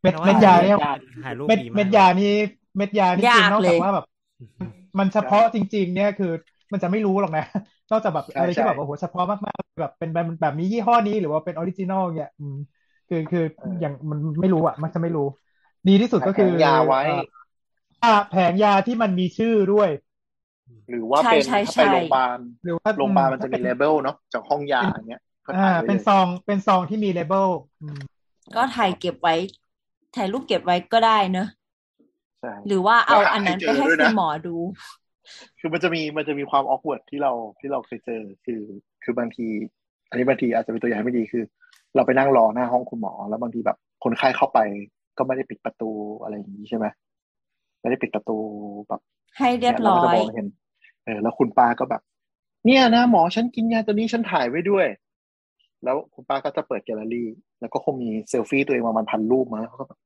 เม็ดแต่ว่าเม็ดยาเนี่ยถ่ายรูปเม็ดดีมากเม็ดยานี่เม็ดยานี่ยากคือนอกเลจากยว่าแบบ มันเฉพาะจริง ๆ เนี่ยคือมันจะไม่รู้หรอกนะ นอกจากแบบใช่อะไรที่ใช่แบบโอ้โหเฉพาะมากๆแบบเป็นแบบแบบนี้ยี่ห้อนี้หรือว่าเป็นออริจินอลเนี่ยอืมคือคือเอออย่างมันไม่รู้อะ มันจะไม่รู้ ดีที่สุดก็แผคืงอยาไว้เอ่ออ่าแผงยาที่มันมีชื่อด้วย หรือว่าใช่เป็นใช่ถ้าใช่ไปโรงพยาบาลหรือว่าโรงพยาบาลอืมถ้ามันจะมี label เนาะจากห้องยาอย่างเงี้ยก็อ่าถ่ายไว้เป็นเลยซองเป็นซองที่มี label อืมก็ถ่ายเก็บไว้ ถ่ายรูปเก็บไว้ก็ได้เนอะใช่หรือว่าเอาแล้วหาอันนั้นให้ไปเจอให้ด้วยนะให้เจอคุณหมอดู คือมันจะมีมันจะมีความ awkward ที่เราที่เราเคยเจอคือคือบางที อันนี้บางทีอาจจะเป็นตัวอย่างไม่ดีคือ เราไปนั่งรอหน้าห้องคุณหมอ แล้วบางทีแบบคนไข้เข้าไปก็ไม่ได้ปิดประตูอะไรอย่างนี้ใช่ไหมไม่ได้ปิดประตูแบบให้เรียบร้อนี่ยเราก็จะมองเห็นเออแล้วคุณป้าก็แบบ เนี่ยนะหมอฉันกินยาตัวนี้ฉันถ่ายไว้ด้วย แล้วคุณป้าก็จะเปิดแกลเลอรี่ แล้วก็คงมีเซลฟี่ตัวเองประมาณพันรูปมาเขาก็แบบ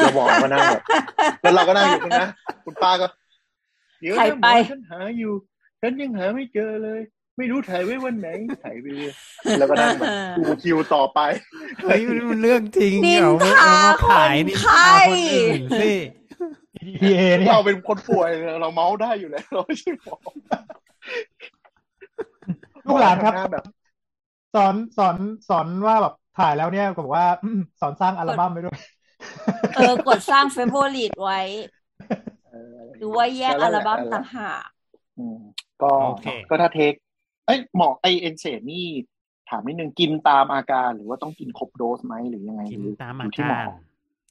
เราบอกก็นั่งแบบแล้วเราก็นั่งอยู่ตรงนั้นคุณป้าก็เดี๋ยวถ่ายนะหไปมอฉันหาอยู่ฉันยังหาไม่เจอเลย ไม่รู้ถ่ายไว้วันไหนถ่ายไปเลยแล้วก็นั่งแบบดูคิวต่อไปเฮ้ยมันมันเรื่องจริงนินเอาไม่ทาเอามาขายคนนินไข้ทาคนอื่นสิ PA เนี่ยเราเป็นคนป่วยเราเมาส์ได้อยู่แล้วเราไม่ใช่หมอลูกหลานครับมอทำแบบสอนสอนสอนว่าแบบถ่ายแล้วเนี่ยก็บอกว่าอืมสอนสร้างอัลบั้มไปด้วย เออกดสร้างเฟเวอริตไว้เออหรือว่าแยกอัลบั้มต่างหากอืมก็โอเคก็ถ้าเทคเอ้ยหมอไอเอนเซนี่ถามนิดนึงกินตามอาการ หรือว่าต้องกินครบโดสไหมหรือยังไงกินหรือตามออายู่ที่หมกาอร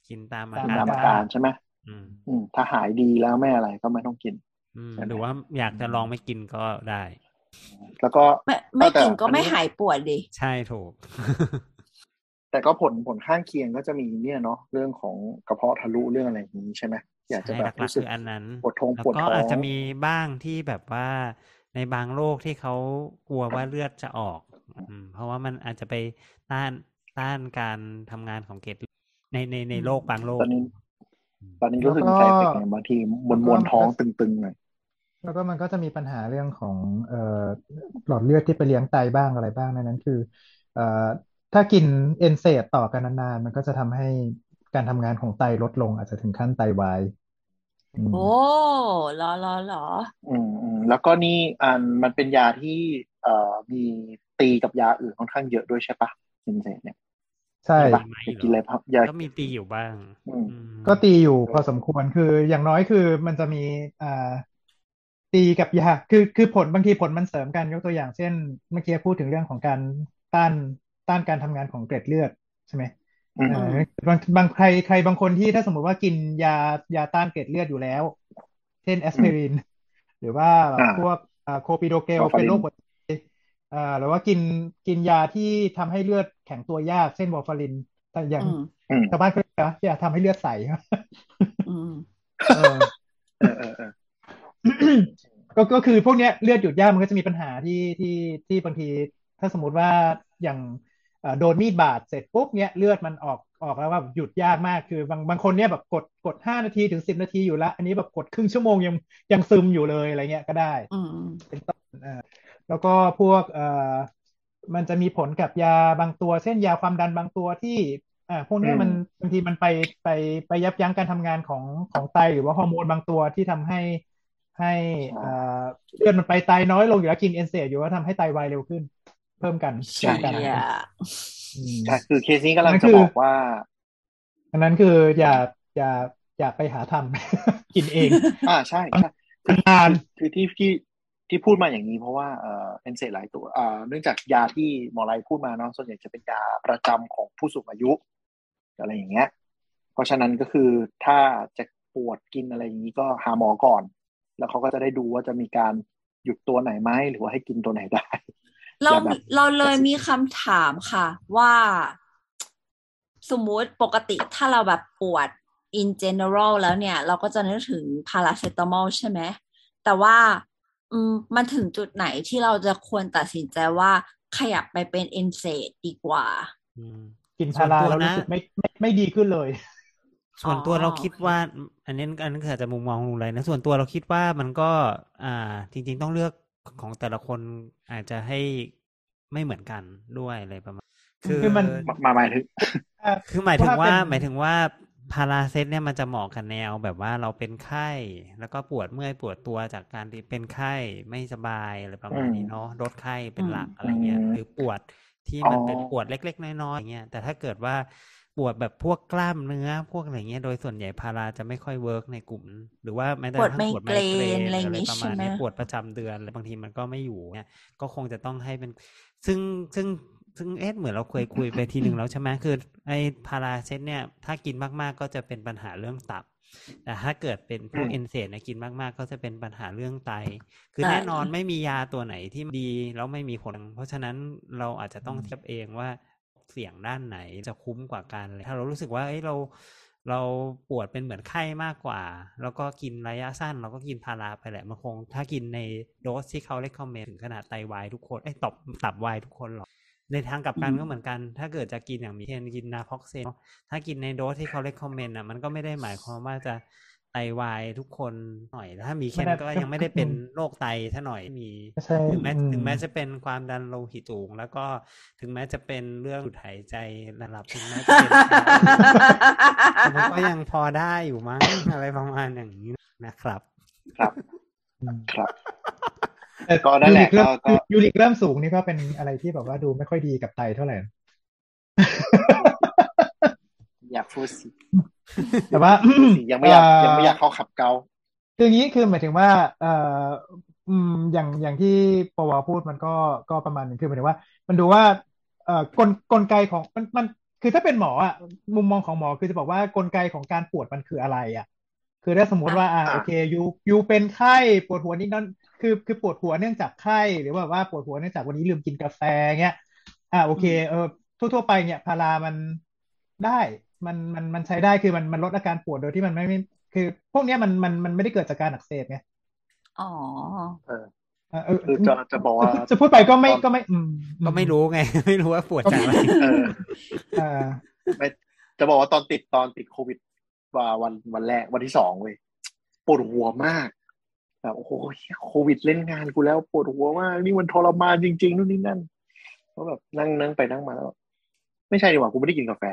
กินตามอากิกินกาตามรอาการใช่ไหม อืมอืมถ้าหายดีแล้วไม่อะไรก็ไม่ต้องกินอืมใช่ไหมหรือว่าอยากจะลองไม่กินก็ได้ แล้วก็ไม่ไม่แต่กินก็อันนี้ไม่หายปวดดิใช่ถูก แต่ก็ผลผลข้างเคียงก็จะมีเนี่ยเนาะเรื่องของกระเพาะทะลุเรื่องอะไรอย่างนี้ใช่ไหมอยากจะใช่แบบหลักรู้ๆสึคืกออันนั้นปวดท้องแล้วปวดก็ท้องอาจจะมีบ้างที่แบบว่าในบางโรคที่เขากลัวว่าเลือดจะออกอืมเพราะว่ามันอาจจะไปต้านต้านการทำงานของเกล็ดในในในโรคบางโรคตอนนี้ ตอนนี้รู้สึกแล้วก็ไซเฟกเนี่ยบางทีมวนมวนๆท้องตึงๆหน่อยแล้วก็มันก็จะมีปัญหาเรื่องของเอ่อหลอดเลือดที่ไปเลี้ยงไตบ้างอะไรบ้างในนั้นคือเอ่อถ้ากินเอนเซดต่อกันนานๆมันก็จะทำให้การทำงานของไตลดลง อาจจะถึงขั้นไตวายอืมโอ้เหรอเหรอเหรออืมอืมแล้วก็นี่อันมันเป็นยาที่เอ่อมีตีกับยาอื่นค่อนข้างเยอะด้วยใช่ปะซินเซตเนี่ย ใช่ใช่ปะไม่จะหรกินออะไรพับยาก็มีตีอยู่บ้างอืมอืมก็ตีอยู่พอสมควรคืออย่างน้อยคือมันจะมีอ่าตีกับยาคือคือผลบางทีผลมันเสริมกันยกตัวอย่างเช่น เมื่อกี้พูดถึงเรื่องของการต้านต้านการทำงานของเกล็ดเลือดใช่ไหมอืมเออบางบางใครใครบางคนที่ถ้าสมมติว่ากินยายาต้านเกล็ดเลือดอยู่แล้ว เช่นแอสไพริน หรือว่าแบบอ่าพวกโคปิโดเกลวาฟารินเป็นโรคหัวใจอ่าหรือว่ากินกินยาที่ทำให้เลือด แข็งตัวยากเช่นวอร์ฟารินแต่อย่างอืมอืมชาวบ้านเขาเรียกนะยาทำให้เลือดใสอืมเออเออเออเออก็ก็คือพวกเนี้ยเลือดหยุดยากมันก็จะมีปัญหาที่ที่ที่บางทีถ้าสมมติว่าอย่างเอ่อโดนมีดบาดเสร็จปุ๊บเนี้ยเลือดมันออกออกแล้วว่าหยุดยากมากคือบางบางคนเนี้ยแบบกดกดห้านาทีถึงสิบนาทีอยู่ละอันนี้แบบกดครึ่งชั่วโมงยังยังซึมอยู่เลยอะไรเงี้ยก็ได้อืมเป็นต้นเอ่อแล้วก็พวกเอ่อ มันจะมีผลกับยาบางตัว เช่นยาความดันบางตัวที่ อ่า พวกเนี้ยมันบางทีมันไปไปไปยับยั้งการทำงานของของไตหรือว่าฮอร์โมนบางตัวที่ทำให้ให้เอ่อเลือดมันไปไตน้อยลงอยู่แล้วกินเอนเซดอยู่แล้วทำให้ไตวายเร็วขึ้น เพิ่มกันใช่เพิ่มกันอย่าอืมใช่คือเคสนี้กำลังนั่นจะคือบอกว่า อันนั้นคืออย่าอย่าอย่าไปหาทำกินเอง อ่าใช่ใช่คือทำงานคือที่ที่ ที่พูดมาอย่างนี้เพราะว่าเอ่อเอนเซหลายตัวอ่าเนื่องจากยาที่หมอไรพูดมาเนาะส่วนใหญ่จะเป็นยาประจำของผู้สูงอายุอะไรอย่างเงี้ย เพราะฉะนั้นก็คือถ้าจะปวดกินอะไรอย่างนี้ก็หาหมอก่อน แล้วเขาก็จะได้ดูว่าจะมีการหยุดตัวไหนไหมหรือว่าให้กินตัวไหนได้ เราอย่าแบบเราเลยมีคำถามค่ะ ว่าสมมุติปกติถ้าเราแบบปวด in general แล้วเนี่ย เราก็จะนึกถึงพาราเซตามอลใช่ไหมแต่ว่าอื มมันถึงจุดไหนที่เราจะควรตัดสินใจว่าขยับไปเป็นเอนเซดดีกว่าอืมกินพาราส่วนตัวแล้วรู้นะสึกไม่ไม่ไม่ดีขึ้นเลย ส่วนตัวอ๋อเราคิดโอเคว่า อันนี้อันนั้นคืออาจจะมุมมองลุงไรนะ ส่วนตัวเราคิดว่ามันก็ อ่า จริง ๆ ต้องเลือกของแต่ละคนอาจจะให้ไม่เหมือนกันด้วยอะไรประมาณ คือคือมันมามาหมายถึงคือหมายถึงว่าเป็นหมายถึงว่า พาราเซตเนี่ยมันจะเหมาะกับแนวแบบว่าเราเป็นไข้ แล้วก็ปวดเมื่อยปวดตัวจากการที่เป็นไข้ไม่สบายอะไรประมาณนี้เนาะลดไข้เป็นหลักอะไรเงี้ยอืมหรือปวดที่มันเป็นปวดเล็ก ๆ น้อยๆอย่างเงี้ยแต่ถ้าเกิดว่าปวดแบบพวกกล้ามเนื้อพวกอะไรเงี้ยโดยส่วนใหญ่พาราจะไม่ค่อย work ในกลุ่ม หรือว่าแม้แต่ปวดทั้งปวดไมเกรนไมเกรนอะไรอย่างงี้ประมาณนี้ใช่ไหมปวดประจำเดือนอะไรบางทีมันก็ไม่อยู่เนี่ยก็คงจะต้องให้เป็นซึ่งซึ่ง ซึ่งเอ๊ะเหมือนเราเคยคุยไปทีหนึ่งแล้วใช่ไหมคือไอ้พาราเซตเนี่ย ถ้ากินมากๆก็จะเป็นปัญหาเรื่องตับ แต่ถ้าเกิดเป็นพวกอืม NSAID เนี่ยกินมากๆ ก็จะเป็นปัญหาเรื่องไต คือไตแน่นอนไม่มียาตัวไหนที่ดีแล้วไม่มีผล เพราะฉะนั้นเราอาจจะต้องเทียบเองว่าเสี่ยงด้านไหนจะคุ้มกว่ากันเลยถ้าเรารู้สึกว่าเอ้ยเราเราปวดเป็นเหมือนไข้มากกว่า แล้วก็กินระยะสั้น เราก็กินพาราไปแหละมันคง ถ้ากินในโดสที่เขาเล c คอมเมนถึงขนาดไตวายทุกคนไอ้ยตับตับวายทุกคนหรอก ในทางกลับกันอืมก็เหมือนกัน ถ้าเกิดจะกินอย่างมีเช่นกิน naproxen ถ้ากินในโดสที่เขาเล c คอมเมนต์อะมันก็ไม่ได้หมายความว่าจะไตวายทุกคนหน่อย ถ้ามีเคนไม่ได้ก็ยังไม่ได้เป็นโรคไตถ้าหน่อยมีใช่ถึงแม้อืมถึงแม้จะเป็นความดันโลหิตสูง แล้วก็ถึงแม้จะเป็นเรื่องหยุดหายใจระดับถึงแม้จะเป็นแต่มันก็ยังพอได้อยู่มั้งอะไรประมาณอย่างนี้นะครับ ครับอืมครับแต่ ก็นั่นแหละยูริเริ่มก็ก็ยูริเริ่มสูงนี่ก็เป็นอะไรที่แบบว่าดูไม่ค่อยดีกับไตเท่าไหร่ อยากพูดสิแต่ว่าพูดสิยังไม่อยากเอ่อยังไม่อยากเข้าขับเกาคืออย่างนี้คือหมายถึงว่า เอ่ออืมอย่างอย่างที่ปวพูดมันก็ก็ประมาณนึงคือหมายถึงว่า มันดูว่า เอ่อกลกลไกของมันมันคือถ้าเป็นหมออะมุมมองของหมอคือจะบอกว่ากลไกของการปวดมันคืออะไรอะ คือถ้าสมมติว่าอ่าอ่าโอเคยูยูเป็นไข้ปวดหัวนิดนั่นคือคือปวดหัวเนื่องจากไข้ หรือว่าว่าปวดหัวเนื่องจากวันนี้ลืมกินกาแฟเงี้ย อ่าโอเคเออทั่วๆไปเนี่ยพารามันได้มันมันมันใช้ได้คือมันมันลดอาการปวดโดยที่มันไม่ไม่คือ พวกเนี้ยมันมันมันไม่ได้เกิดจากการอักเสบไงอ๋อเออเออเออคือจะจะบอกว่าจะพูดไปก็ไม่ตอนก็ไม่อืมก็ไม่รู้ไง ไม่รู้ว่าปวดจากอะไรเออเออไม่จะบอกว่าตอนติดตอนติดโควิด ว่าวันวันแรกวันที่สองเว้ยปวดหัวมากแบบโอ้โหโควิดเล่นงานกูแล้วปวดหัวมากนี่มันทรมานจริงๆนู่นนี่นั่นก็แบบนั่งนั่งไปนั่งมาแล้วไม่ใช่ดีกว่ากูไม่ได้กินกาแฟ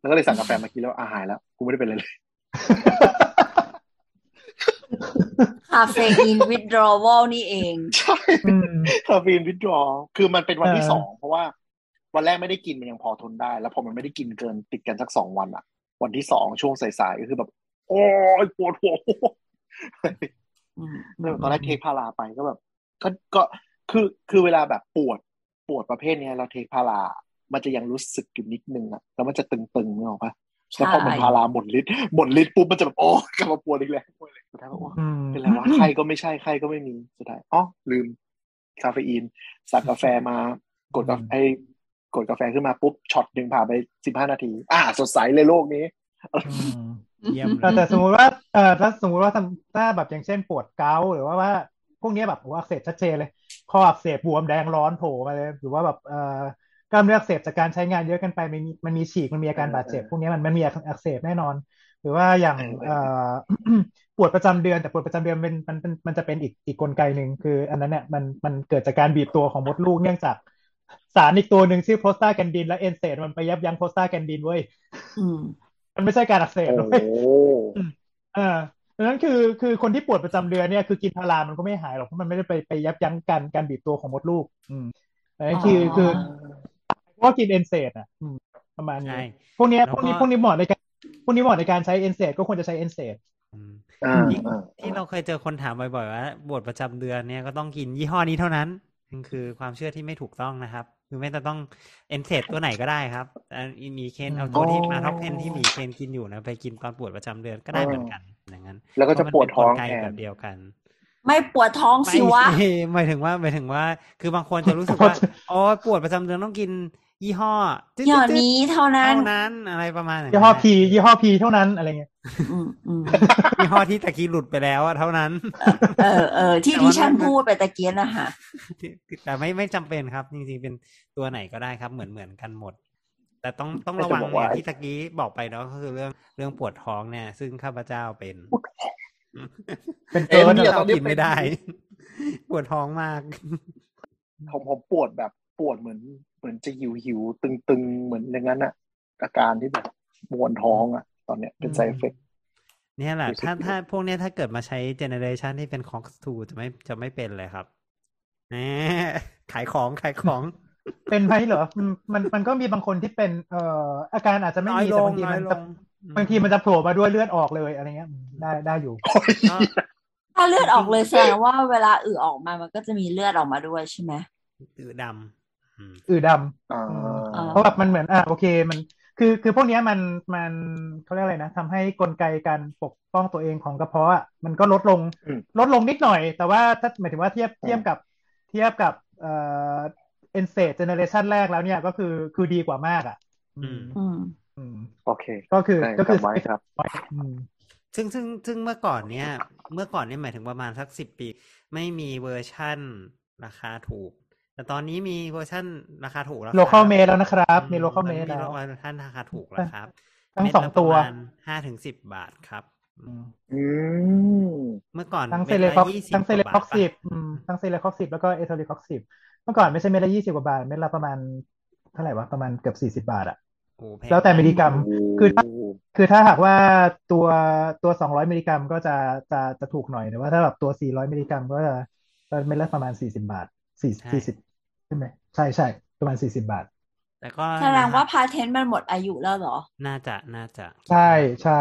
แล้วก็เลยสั่งกาแฟมากินแล้วอาหายแล้วกูไม่ได้เป็นอะไรเลยคาเฟอีนวิดรอวลนี่เอง ใช่อืมคาเฟอีนวิดรอคือมันเป็นวันที่เออสองเพราะว่า วันแรกไม่ได้กินมันยังพอทนได้ แล้วพอมันไม่ได้กินเกินติดกันสักสองวันอะ วันที่สองช่วงสายๆก็คือแบบ โอ้ยปวดหัวอืมตอนแรกเทคพาราไปก็แบบ ก็ก็คือคือเวลาแบบปวดปวดประเภทเนี้ยเราเทคพารามันจะยังรู้สึกอยู่นิดนึงอะแล้วมันจะตึงๆนึกออกปะแล้วพอมันพาราหมดฤทธิ์หมดฤทธิ์ปุ๊บมันจะแบบโอ้กลับมาปวดอีกแล้วสุดท้ายบอกว่าอืมเป็นไรวะไข้ก็ไม่ใช่ไข้ก็ไม่มีสุดท้ายอ๋อลืม คาเฟอีนสั่งกาแฟมากดกาแฟไอ้ก ดกาแฟขึ้นมาปุ๊บช็อตหนึ่งผ่านไปสิบห้านาที อ่า สดใสเลยโลกนี้อืมเยี่ยมเลแต่ยแต่สมมติว่าเออถ้าสมมติว่าทำถ้าแบบอย่างเช่นปวดเกาต์หรือว่าว่าพวกเนี้ยแบบโอ้อักเสบชัดเจนเลยคออักเสบบวมแดงร้อนโผล่มาเลยหรือว่าแบบเอ่อกล้ามเนื้ออักเสบจากการใช้งานเยอะเกันไปมันมีมันมีฉีกมันมีอาการบาดเจ็บ พวกเนี้ยมันมันมีอักเสบแน่นอน หรือว่าอย่างเออเอ่อปวดประจำเดือนแต่ปวดประจำเดือนเป็นมันมันมันจะเป็นอีกอีกกลไกหนึ่งคือ อันนั้นเนี่ยมันมันเกิดจากการบีบตัวของมดลูกเนื่องจาก สารอีกตัวหนึ่งชื่อ prostaglandin และ NSAID มันไปยับยั้ง prostaglandin เว้ยอืมมันไม่ใช่การอักเสบโอ้เว้ยอ่าดังนั้นคือคือคนที่ปวดประจำเดือนเนี่ยคือกินพารามันก็ไม่หายหรอกเพราะมันไม่ได้ไปไปยับยั้งการการบีบตัวของมดลูก อืมแต่นั่นคือคือเพราะว่ากิน NSAID อะอืมประมาณนี้ใช่พวกเนี้ยแล้วพวกนี้ก็พวกนี้เหมาะในการพวกนี้เหมาะในการใช้ NSAID ก็ควรจะใช้ NSAID อืมอ่าที่อ่าที่เราเคยเจอคนถามบ่อยๆว่าปวดประจำเดือนเนี่ยก็ต้องกินยี่ห้อนี้เท่านั้นนั่นคือความเชื่อที่ไม่ถูกต้องนะครับ คือไม่ต้องเอนเซตตัวไหนก็ได้ครับแต่มีเคนเอาตัวที่มาท็อปเทนที่มีเคนกินอยู่นะไปกินตอนปวดประจำเดือนก็ได้เหมือนกันอย่างนั้น แล้วก็จะปวดท้องเพราะมันเป็นกลไกแทแบนบเดียวกัน ไม่ปวดท้องไม่สิวะใช่หมายถึงว่าหมายถึงว่า คือบางคนจะรู้สึกว่าอ๋อปวดประจำเดือนต้องกิน ยี่ห้อจึ๊ดอย่างจึ๊ดนี้เท่านั้นเท่านั้นอะไรประมาณนั้นยี่ห้อพียี่ห้อพีเท่านั้นอะไรเงี้ยอืมอืมยี่ห้อที่ตะกี้หลุดไปแล้วอะเท่านั้น เออเออที่แต่ดิว่าฉันมันพูดไปตะเกียนนะคะแต่ไม่ไม่จำเป็นครับจริงๆเป็นตัวไหนก็ได้ครับเหมือนเหมือนกันหมด แต่ต้องต้องแต่ระจะวังบอกเนี่ว่ายที่ตะกี้บอกไปเนาะก็คือเรื่องเรื่องปวดท้องเนี่ย ซึ่งข้าพเจ้าเป็น เป็นเอ็เกินนเนี่ยอะตอนนี้กินไม่ได้ ปวดท้องมากผมผมปวดแบบปวดเหมือน เหมือนจะหิวหิวตึงตึงๆ เหมือนอย่างนั้นอะอาการที่แบบมวนท้องอะตอนเนี้ยเป็นไซเฟกเนี่ยแหละรู้สึกถ้าอยู่ถ้าพวกเนี้ยถ้าเกิดมาใช้เจเนเรชันที่เป็น Cox 2จะไม่จะไม่เป็นเลยครับแหมขายของขายของเป็นไหมเหรออืมมันมันก็มีบางคนที่เป็นเอ่ออาการอาจจะไม่น้อยมีลแต่งบางทีน้อมัยนลจะงอืมบางทีมันจะโผล่มาด้วยเลือดออกเลยอะไรเงี้ยอืมได้ได้อยู่ก็ถ้าเลือดออกเลยแสดงว่าเวลาอึออกมามันก็จะมีเลือดออกมาด้วยใช่ไหมตือดำ อืมอืดำอ่าอ่าเพราะแบบมันเหมือนอะโอเคมันคือคือพวกเนี้ยมันมันเขาเรียกอะไรนะทำให้กลไกการปกป้องตัวเองของกระเพาะอะมันก็ลดลงอืมลดลงนิดหน่อย แต่ว่าถ้าหมายถึงว่าเทียบอืมเทียบกับเทียบกับเอ่อ NSAID generation แรกแล้วเนี่ยก็คือคือดีกว่ามากอะอืมอืมอืมโอเค ก็คือได้ก็คือจำไว้ครับอืมซึ่งซึ่งซึ่งเมื่อก่อนเนี่ย เมื่อก่อนเนี่ยหมายถึงประมาณสักสิบปี ไม่มีเวอร์ชั่นราคาถูก แต่ตอนนี้มีเวอร์ชั่นราคาถูกแล้วโลครับเคอลเมดแล้วนะครับอืมีโลเคอลตอนเมนี้ดแล้วเวอร์ชันราคาถูกแล้วครับทั้งเม็ดสองละตัวประมาณห้าถึงสิบบาทครับอืมอืมเมื่อก่อนทั้งเซม็ดเลละคอกยี่สิบทั้งเซเลกว่าคอกบาทสิบปะอืมทั้งเซเลคอกสิบแล้วก็เอโทลิคอกสิบเมื่อก่อนไม่ใช่เม็ดละยี่สิบกว่าบาท เม็ดละประมาณเท่าไหร่วะ ประมาณเกือบสี่สิบาทอะโอ้พงแล้วแต่มิลลิกรัม คือถ้าคือถ้าหากว่าตัวตัวสองร้อยมิลลิกรัมก็จะจะจะถูกหน่อยแต่ว่าถ้าแบบตัวสี่ร้อยมิลลิกรัมก็จะก็เม็ดละประมาณสี่สิบาทสี่ใช่สี่สิบ ใช่ไหมใช่ใช่ประมาณสี่สิบาท แต่ก็แสดงว่านะพาเทนต์มันหมดอายุแล้วเหรอ น่าจะน่าจะ ใช่ใช่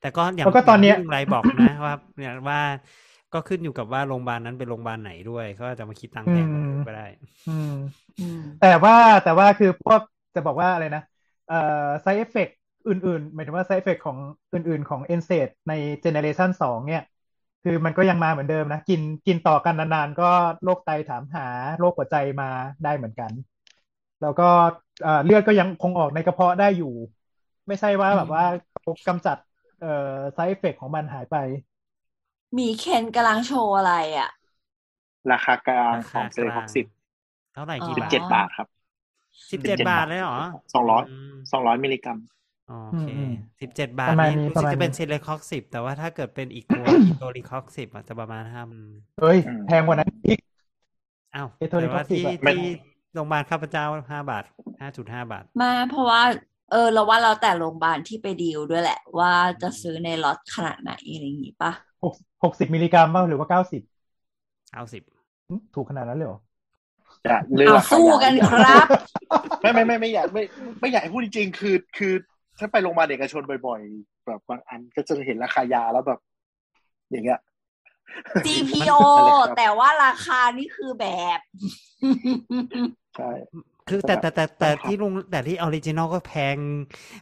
แต่ก็อย่างแล้วก็ตอนเนี้ยย่างที่ลุงไรบอกนะว่าเนี่ยว่าก็ขึ้นอยู่กับว่าโรงพยาบาลนั้นเป็นโรงพยาบาลไหนด้วย ก็จะมาคิดตังค์แพงกว่าเราก็ได้อืมอืมแต่ว่าแต่ว่าคือพวกจะบอกว่าอะไรนะเอ่อ side effect อื่นๆ หมายถึงว่า side effect ของอื่นๆ ของ NSAID ใน generation สองเนี่ย คือมันก็ยังมาเหมือนเดิมนะ กินกินต่อกันนานๆ ก็โรคไตถามหาโรคหัวใจมาได้เหมือนกัน แล้วก็เอ่อเลือดก็ยังคงออกในกระเพาะได้อยู่ ไม่ใช่ว่าแบบว่ากำจัดเอ่อ side effect ของมันหายไป มีเคนกำลังโชว์อะไรอะ ราคากลางราของคาเซเลกหลางกสิบเท่าไหร่อ๋อกี่สิบบาทเจ็ดบาทครับสิบเจ็ด17บาทเลยเหรอสองร้อยมสองร้อยมิลลิกรัม โอเคอืมสิบเจ็ดบาทประมาณนี้นี้รู้ประสึกมาณจะเป็นนี้เซเลคอกสิบแต่ว่าถ้าเกิดเป็นอีกตัวอีโตลิคอกสิบอาจจะประมาณห้าเฮ้ยอืมแพงกว่านั้นอีกอ้าวเอโทลิแต่ว่าคอกสิบที่อะไม่ที่โรงพยาบาลข้าพเจ้าห้าบาทห้าจุดห้าบาท มาเพราะว่า เออเราว่าเราแต่โรงพยาบาลที่ไปดีลด้วยแหละ ว่าจะซื้อในล็อตขนาดไหนอะไรอย่างงี้ปะหกหกสิบมิลลิกรัมบ้างหรือว่าเก้าสิบเอาสิบถูกขนาดนั้นเลยเหรอจะเรื่องเอาราคาสู้ยากันครับ ไม่ไม่ไม่ไม่อยากไม่ไม่อยากให้พูดจริงๆคือคือ ถ้าไปโรงพยาบาลเอกชนบ่อยๆ แบบบางอันก็จะเห็นราคายาแล้วแบบ อย่างเงี้ย GPO แต่ว่าราคานี่คือแบบใช่คือแต่แต่แต่แต่ที่ลุงแต่ที่ original ก็แพง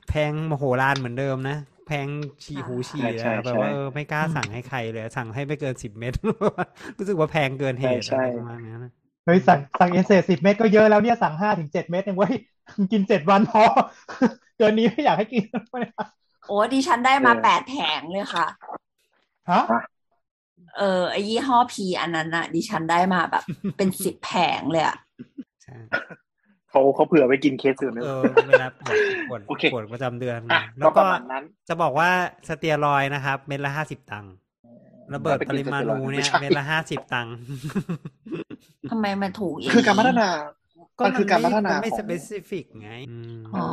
แพงมโหฬารเหมือนเดิมนะ แพงฉี่หูฉี่เลยแบบว่าเออไม่กล้าสั่งให้ใครเลย สั่งให้ไม่เกินสิบเม็ดรู้สึกว่าแพงเกินเหตุอะไรประมาณนั้นนะเฮ้ยสั่งสั่งเอเซสิบเม็ดก็เยอะแล้วเนี่ยสั่งห้าถึงเจ็ดเม็ดเองเว้ยกินเจ็ดวันพอ เกินนี้ไม่อยากให้กินโอ้ดิฉันได้มาแปดแผงเลยค่ะฮะเออไอยี่ห้อพีอันนั้นอะดิฉันได้มาแบบ เป็นสิบแผงเลยอะใช่เขาเขาเผื่อไปกินเคสอื่นเอด้วยอเวลาปวดปวดโอเคปวดประจำเดือนอะแล้วก็ปก็ระมาณนั้นจะบอกว่าสเตียรอยด์นะครับ เม็ดละห้าสิบตังค์ระเบิดปรมาณูเนี่ยเม็ดละห้าสิบตังค์ทำไมมันถูกอย่างคือการพัฒนา ก็มันคือการพัฒนามันไม่ขสองเปซิฟิกไงอืมอ๋อ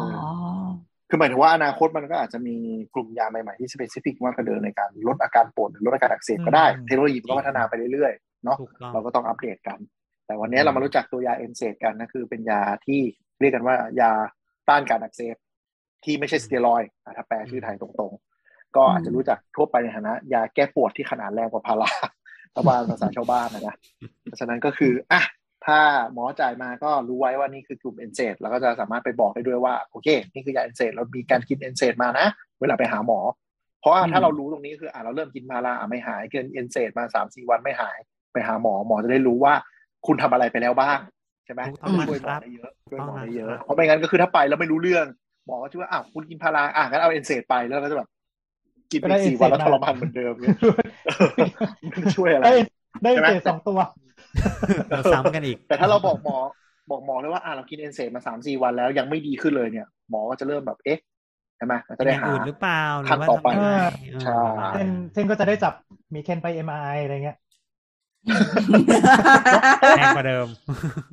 คือหมายถึงว่าอนาคตมันก็อาจจะมีกลุ่มยาใหม่ๆที่ specific มากกว่าเดิมในการลดอาการปวดหรือลดอาการอักเสบก็ได้อืมเทคโนโลยีมันก็พัฒนาไปเรื่อยๆเนาะถูกต้องเราก็ต้องอัปเดตกัน แต่วันนี้เรามารู้จักตัวยา NSAID กันนะคือเป็นยาที่เรียกกันว่ายาต้านการอักเสบที่ไม่ใช่สเตียรอยด์อะถ้าแปลชื่อไทยตรงๆ ก็อาจจะรู้จักทั่วไปในฐานะยาแก้ปวดที่ขนาดแรงกว่าพาราประมาณภาษาชาวบ้านนะนะเพราะฉะนั้นก็คืออะ ถ้าหมอจ่ายมาก็รู้ไว้ว่านี่คือกลุ่ม NSAID แล้วก็จะสามารถไปบอกได้ด้วยว่าโอเค นี่คือยา NSAID เรามีการกิน NSAID มานะ เวลาไปหาหมอ เพราะว่าถ้าเรารู้ตรงนี้คืออะเราเริ่มกินพาราอะไม่หายกิน NSAID มาสามสี่วันไม่หายไปหาหมอหมอจะได้รู้ว่าคุณทำอะไรไปแล้วบ้างใช่ไหมถูกต้องช่วยหมครัอบได้เยอะช่วยหมอถูกต้องได้เยอะครับเพราะไม่งั้นก็คือถ้าไปแล้วไม่รู้เรื่องหมอก็จะว่าอ้าวคุณกินพาราอะงั้นเอาเอนเซดไปแล้วก็จะแบบกินไปก็ได้สี่วันแล้ว NSAID ทรมานเหมือนเดิมเนี่ยมันช่วยอะไรได้ได้ใช่ไหมเศษสองตัว เราซ้ำกันอีก แต่ถ้าเราบอกหมอบอกหมอเลยว่าอะเรากินเอนเซดมาสามสี่วันแล้วยังไม่ดีขึ้นเลยเนี่ย หมอก็จะเริ่มแบบเอ๊ะใช่ไหมก็จะได้หาอื่นหรือเปล่าหรืขั้นว่าต่อไปทำยังไงใช่เช่นเช่นก็จะได้จับมีเคนไปเอ็มไออะไรเงี้ยแพงกว่าเดิม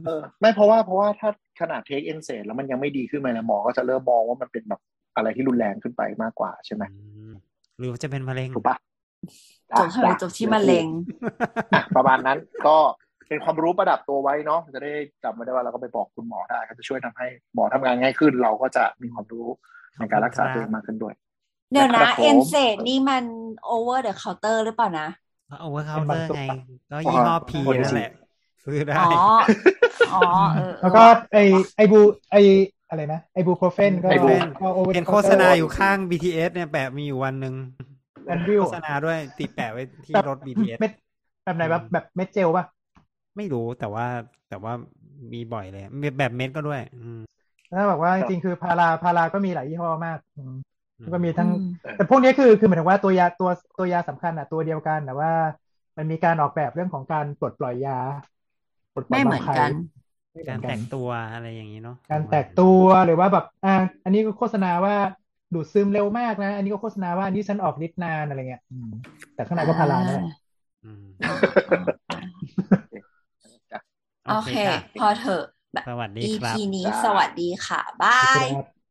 เออไม่เพราะว่าเพราะว่าถ้าขนาดเทคเอนเซดแล้วมันยังไม่ดีขึ้นมาแล้วหมอก็จะเริ่มมองว่ามันเป็นแบบอะไรที่รุนแรงขึ้นไปมากกว่าใช่ไหมอืมหรือว่าจะเป็นมะเร็งถูกปะจบทำไมจบที่มะเร็งอะประมาณนั้นก็ เป็นความรู้ประดับตัวไว้เนาะจะได้จำไว้ได้ว่าเราก็ไปบอกคุณหมอได้ก็จะช่วยทำให้หมอทำงานง่ายขึ้น เราก็จะมีความรู้ในการรักษาตัวเองมากขึ้นด้วย เดี๋ยวครันะบผมเอ็นเซดนี่มัน over the counter หรือเปล่านะเอาไว้เคาน์เป็นเตบาองร์ตัวไงก็ยี่ห้อพีอ๋อนั่นแหละซื้อได้อ๋ออ๋อเออแล้วก็ไอไอบูไออะไรนะไอบูโปรเฟนก็ไอบูก็ over the เห็นโฆษณาอยู่ข้าง BTS เนี่ยแปะมีอยู่วันหนึ่งแอนวิวโฆษณาด้วยติดแปะไว้ที่แบบรถ BTS เม็ดแบบไหนแบบแบบเม็ดเจลป่ะ ไม่รู้แต่ว่าแต่ว่ามีบ่อยเลย แบบเม็ดก็ด้วย อืมถ้าบอกว่าจริงๆคือพาราพาราก็มีหลายยี่ห้อมากอืมก็มีทั้งอืมแต่พวกนี้คือคือหมายถึงว่าตัวยาตัวตัวยาสำคัญอะตัวเดียวกันแต่ว่า มันมีการออกแบบเรื่องของการปลดปล่อยยาปลดปล่ไม่อยเหมือนกันไม่เหมืกาอรนกัแตนกตัวอะไรอย่างนี้เนาะการแตกตัวหรือว่าแบบอ่าอันนี้ก็โฆษณาว่าดูดซึมเร็วมากนะ อันนี้ก็โฆษณาว่าอันนี้ฉันออกฤทธิ์นานอะไรเงี้ยอืมแต่ข้างในก็พารานั่นแหละอืม โอเคจ้ะพอเถอะแบบสวัสดี EP ครับนี้จ้าสวัสดีค่ะ บายครับ